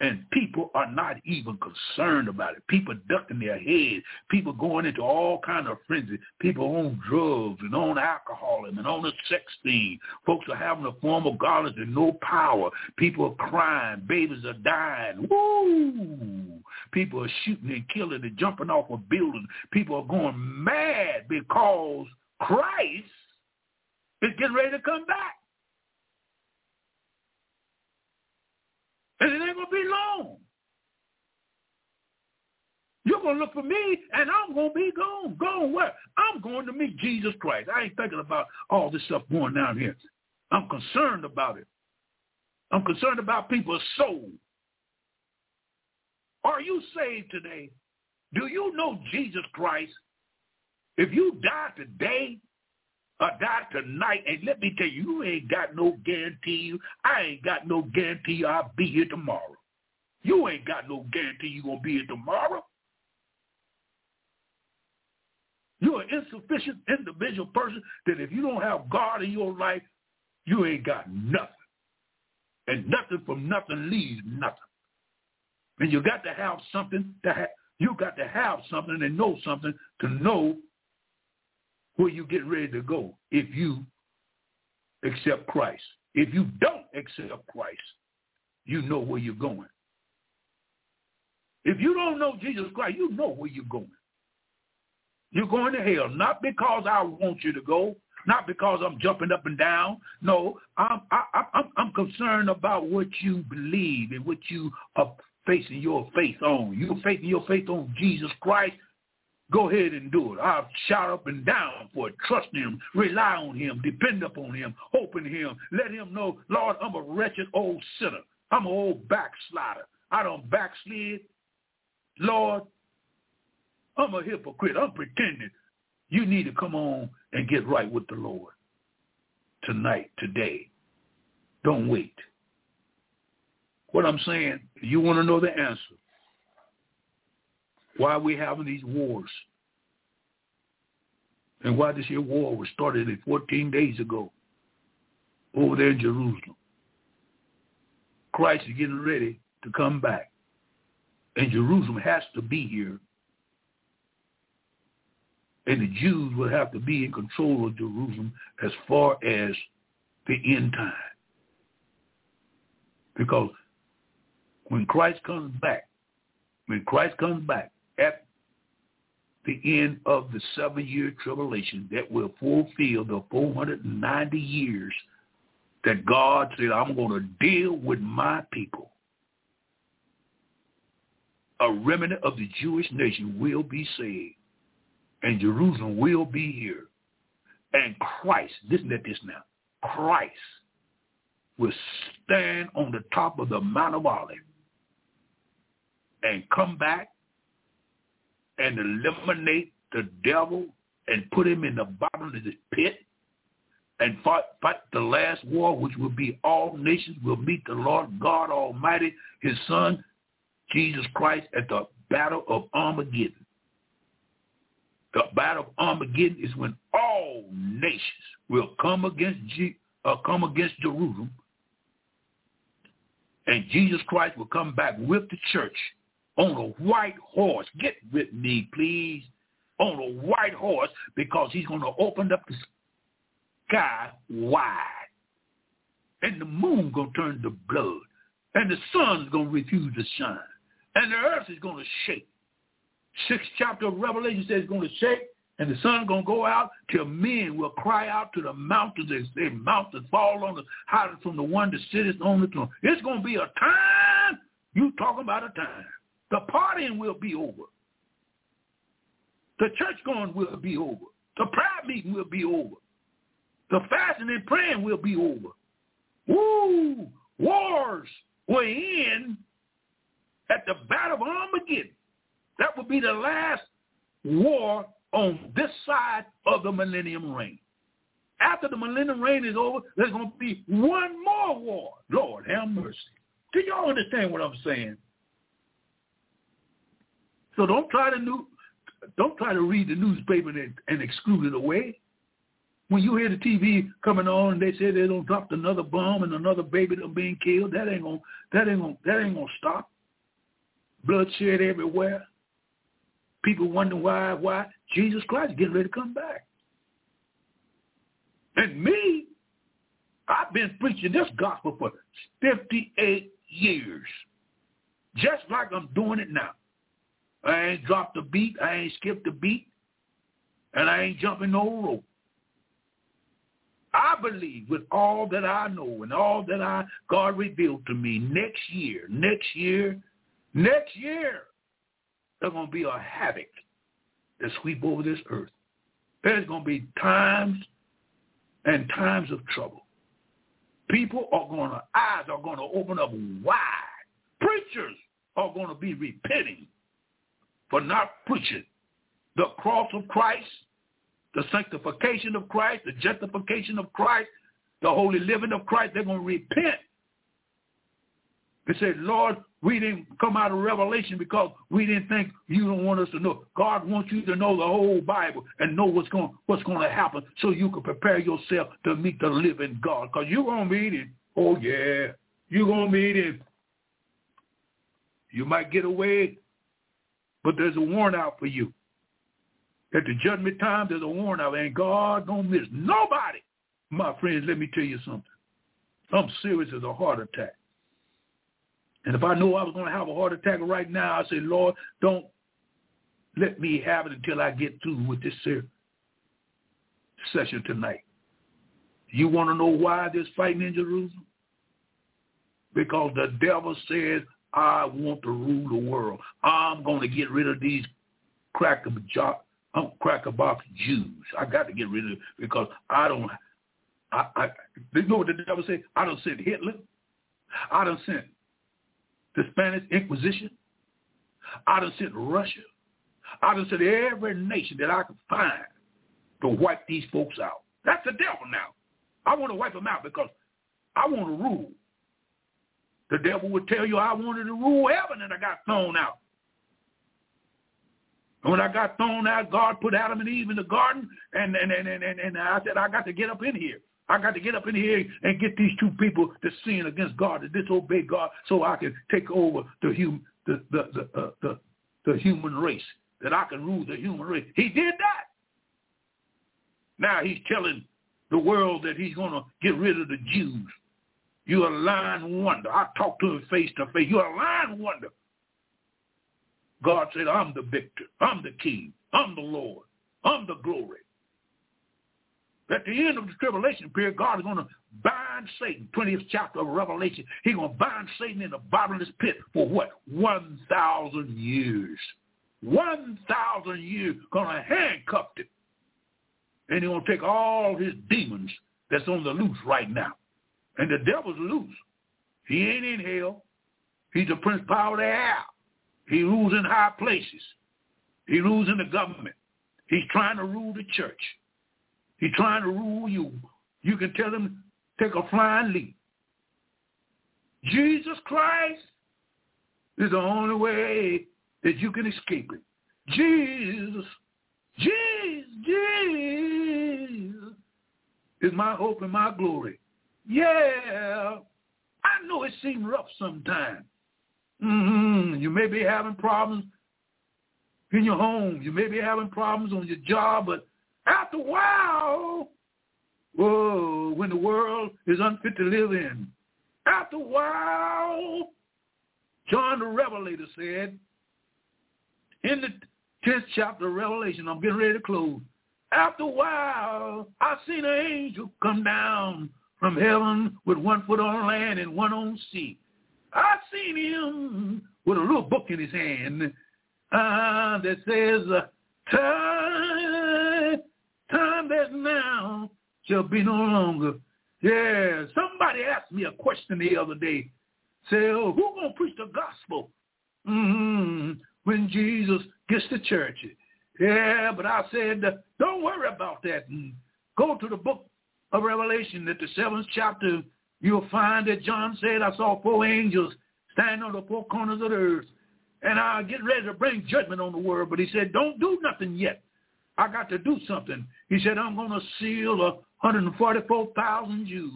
And people are not even concerned about it. People ducking their heads. People going into all kind of frenzy. People on drugs and on alcohol and on the sex thing. Folks are having a form of godliness and no power. People are crying. Babies are dying. Woo! People are shooting and killing and jumping off of buildings. People are going mad because Christ is getting ready to come back. And it ain't going to be long. You're going to look for me, and I'm going to be gone. Gone where? I'm going to meet Jesus Christ. I ain't thinking about all this stuff going down here. I'm concerned about it. I'm concerned about people's soul. Are you saved today? Do you know Jesus Christ? If you die today, or die tonight, and let me tell you, you ain't got no guarantee. I ain't got no guarantee I'll be here tomorrow. You ain't got no guarantee you going to be here tomorrow. You're an insufficient individual person that if you don't have God in your life, you ain't got nothing. And nothing from nothing leaves nothing. And you got to have something to have, you got to have something and know something to know where you get ready to go if you accept Christ. If you don't accept Christ, you know where you're going. If you don't know Jesus Christ, you know where you're going. You're going to hell, not because I want you to go, not because I'm jumping up and down. No, I'm I, I'm I'm concerned about what you believe and what you are facing your faith on. You're facing your faith on Jesus Christ. Go ahead and do it. I'll shout up and down for it. Trust him. Rely on him. Depend upon him. Hope in him. Let him know, Lord, I'm a wretched old sinner. I'm an old backslider. I don't backslid. Lord, I'm a hypocrite. I'm pretending. You need to come on and get right with the Lord tonight, today. Don't wait. What I'm saying, you want to know the answer. Why are we having these wars? And why this here war was started 14 days ago over there in Jerusalem. Christ is getting ready to come back. And Jerusalem has to be here. And the Jews will have to be in control of Jerusalem as far as the end time. Because when Christ comes back, when Christ comes back, at the end of the seven-year tribulation that will fulfill the 490 years that God said, I'm going to deal with my people. A remnant of the Jewish nation will be saved, and Jerusalem will be here. And Christ, listen to this now, Christ will stand on the top of the Mount of Olives and come back and eliminate the devil and put him in the bottom of the pit and fight, fight the last war, which will be all nations will meet the Lord God Almighty, his son, Jesus Christ, at the battle of Armageddon. The battle of Armageddon is when all nations will come against G, uh, come against Jerusalem, and Jesus Christ will come back with the church on a white horse. Get with me, please. On a white horse because he's going to open up the sky wide. And the moon going to turn to blood. And the sun's going to refuse to shine. And the earth is going to shake. Sixth chapter of Revelation says it's going to shake. And the sun's going to go out till men will cry out to the mountains as they mountains fall on the higher from the one that sitteth on the throne. It's going to be a time. You talking about a time. The partying will be over. The church going will be over. The prayer meeting will be over. The fasting and praying will be over. Woo! Wars will end at the Battle of Armageddon. That will be the last war on this side of the millennium reign. After the millennium reign is over, there's going to be one more war. Lord, have mercy. Do y'all understand what I'm saying? So don't try to new, don't try to read the newspaper and, and exclude it away. when you hear the TV coming on and they say they don't drop another bomb and another baby that's being killed, that ain't gonna that ain't gonna that ain't gonna stop. Bloodshed everywhere. People wonder why why Jesus Christ is getting ready to come back. And me, I've been preaching this gospel for 58 years. Just like I'm doing it now. I ain't dropped a beat. I ain't skipped a beat. And I ain't jumping no rope. I believe with all that I know and all that I God revealed to me next year, next year, next year, there's going to be a havoc that sweep over this earth. There's going to be times and times of trouble. People are going to, eyes are going to open up wide. Preachers are going to be repenting for not preaching the cross of Christ the sanctification of Christ, the justification of Christ, the holy living of Christ, they're going to repent. They said, Lord, we didn't come out of Revelation because we didn't think you don't want us to know. God wants you to know the whole Bible and know what's going what's going to happen so you can prepare yourself to meet the living God. Because you're going to meet him. Oh, yeah. You're going to meet him. You might get away, but there's a warrant out for you. At the judgment time, there's a warning out, and God don't miss nobody. My friends, let me tell you something. I'm serious as a heart attack. And if I know I was going to have a heart attack right now, I say, Lord, don't let me have it until I get through with this session tonight. You want to know why there's fighting in Jerusalem? Because the devil says, I want to rule the world. I'm going to get rid of these cracker I'm um, cracker box Jews. I got to get rid of it because I don't. I, I you know what the devil say? I don't send Hitler. I don't send the Spanish Inquisition. I don't send Russia. I don't send every nation that I can find to wipe these folks out. That's the devil now. I want to wipe them out because I want to rule. The devil would tell you I wanted to rule heaven and I got thrown out. And when I got thrown out, God put Adam and Eve in the garden, and and and and, and I said, I got to get up in here. I got to get up in here and get these two people to sin against God, to disobey God, so I can take over the human the the the, uh, the the human race, that I can rule the human race. He did that. Now he's telling the world that he's going to get rid of the Jews. You're a lying wonder. I talked to him face to face. You're a lying wonder. God said, I'm the victor. I'm the king. I'm the Lord. I'm the glory. At the end of the tribulation period, God is going to bind Satan. 20th chapter of Revelation. He's going to bind Satan in the bottomless pit for what? 1,000 years. 1,000 years. Going to handcuff him. And he's going to take all his demons that's on the loose right now. And the devil's loose. He ain't in hell. He's the prince power of the air. He rules in high places. He rules in the government. He's trying to rule the church. He's trying to rule you. You can tell him, take a flying leap. Jesus Christ is the only way that you can escape it. Jesus, Jesus, Jesus is my hope and my glory. Yeah, I know it seems rough sometimes. Mm-hmm. You may be having problems in your home. You may be having problems on your job, but after a while, whoa, when the world is unfit to live in, after a while, John the Revelator said in the 10th chapter of Revelation, I'm getting ready to close. After a while, I seen an angel come down from heaven with one foot on land and one on sea. I seen him with a little book in his hand uh, that says, uh, time, time that now shall be no longer. Yeah, somebody asked me a question the other day. Say, oh, who to preach the gospel mm-hmm. when Jesus gets to church? Yeah, but I said, don't worry about that. Go to the book of Revelation at the seventh chapter, you'll find that John said, I saw four angels standing on the four corners of the earth, and I'll get ready to bring judgment on the world. But he said, don't do nothing yet. I got to do something. He said, I'm going to seal 144,000 Jews.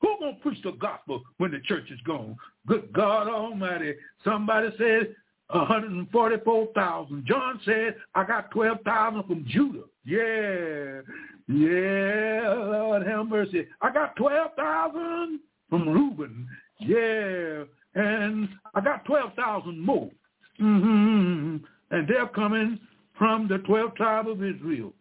Who going to preach the gospel when the church is gone? Good God Almighty. Somebody said 144,000. John said, I got 12,000 from Judah. Yeah. Yeah, Lord have mercy. I got 12,000 from Reuben. Yeah. And I got 12,000 more. Mm-hmm. And they're coming from the 12 tribe of Israel.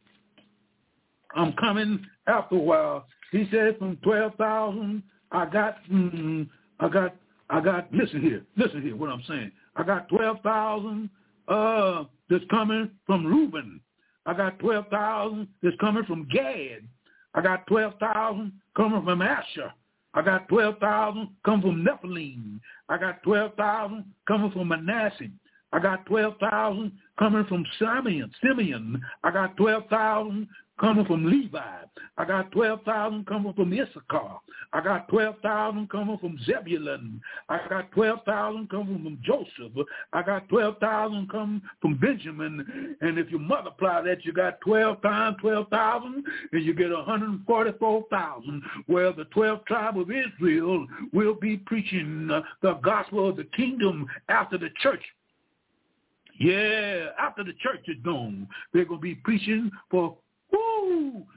I'm coming after a while. He said from 12,000, I got, mm, I got, I got, listen here, listen here what I'm saying. I got 12,000 uh, that's coming from Reuben. I got 12,000 that's coming from Gad. I got 12,000 coming from Asher. I got 12,000 coming from Nephilim. I got 12,000 coming from Manasseh. I got 12,000 coming from Simeon. Simeon. I got 12,000 coming from Levi. I got 12,000 coming from Issachar. I got 12,000 coming from Zebulun. I got 12,000 coming from Joseph. I got 12,000 coming from Benjamin. And if you multiply that, you got 12 times 12,000, and you get 144,000, where the 12 tribe of Israel will be preaching uh, the gospel of the kingdom after the church yeah, after the church is gone, they're going to be preaching for!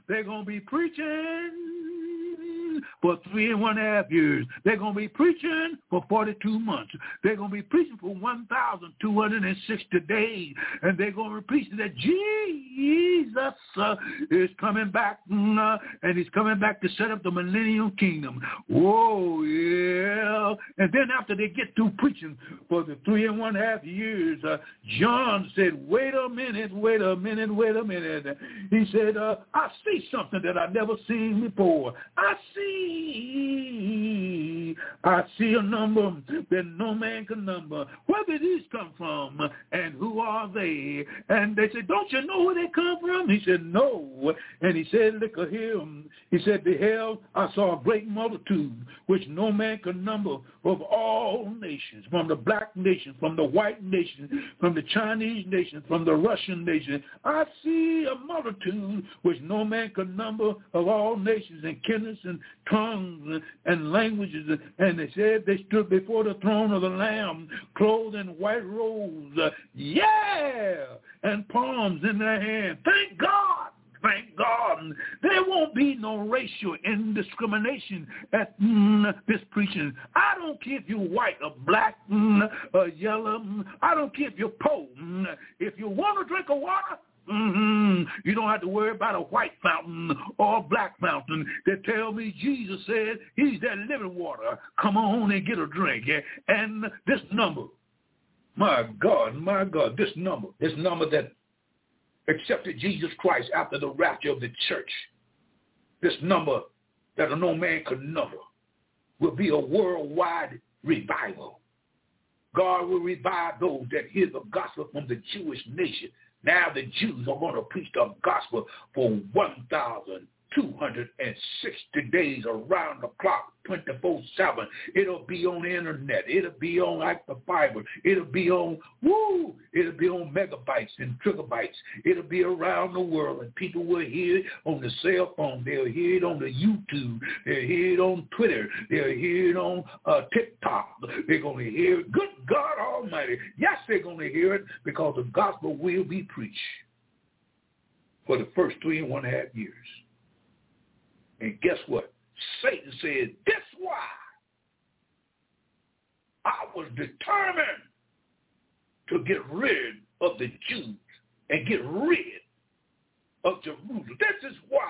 They're going to be preaching for three and one half years. They're going to be preaching for 42 months. They're going to be preaching for 1,260 days. And they're going to be preaching that Jesus uh, is coming back uh, and he's coming back to set up the millennial kingdom. Whoa, yeah. And then after they get through preaching for the three and one half years, uh, John said, wait a minute, wait a minute, wait a minute. He said, uh, I see something that I've never seen before. I see see, I see a number that no man can number. Where did these come from? And who are they? And they said, don't you know where they come from? He said, no. And he said, look at him. He said, beheld, I saw a great multitude, which no man can number, of all nations, from the black nation, from the white nation, from the Chinese nation, from the Russian nation. I see a multitude which no man can number of all nations and kindreds and tongues and languages. And they said they stood before the throne of the Lamb, clothed in white robes. Yeah! And palms in their hand. Thank God! Thank God. There won't be no racial indiscrimination at mm, this preaching. I don't care if you're white or black mm, or yellow. Mm, I don't care if you're poor. Mm, if you want to drink a water, Mm-hmm. You don't have to worry about a white fountain or a black fountain. They tell me Jesus said he's that living water. Come on and get a drink. And this number, my God, my God, this number, this number that accepted Jesus Christ after the rapture of the church, this number that no man could number, will be a worldwide revival. God will revive those that hear the gospel from the Jewish nation now the Jews are going to preach the gospel for 1,000 260 days around the clock, 24-7. It'll be on the internet. It'll be on like the fiber. It'll be on, woo, it'll be on megabytes and trigabytes. It'll be around the world, and people will hear it on the cell phone. They'll hear it on the YouTube. They'll hear it on Twitter. They'll hear it on uh, TikTok. They're going to hear it. Good God Almighty. Yes, they're going to hear it because the gospel will be preached for the first three and one half years. And guess what? Satan said, this why I was determined to get rid of the Jews and get rid of Jerusalem. This is why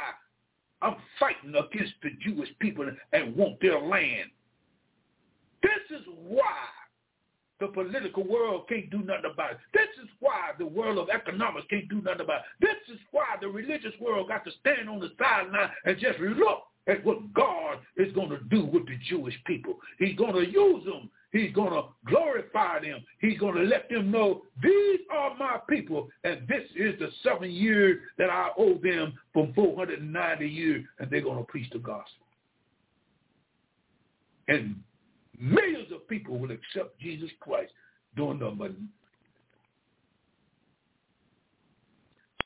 I'm fighting against the Jewish people and want their land. This is why the political world can't do nothing about it. This is why the world of economics can't do nothing about it. This is why the religious world got to stand on the sideline and just look at what God is going to do with the Jewish people. He's going to use them. He's going to glorify them. He's going to let them know, these are my people, and this is the seven years that I owe them from 490 years, and they're going to preach the gospel. And Millions of people will accept Jesus Christ during the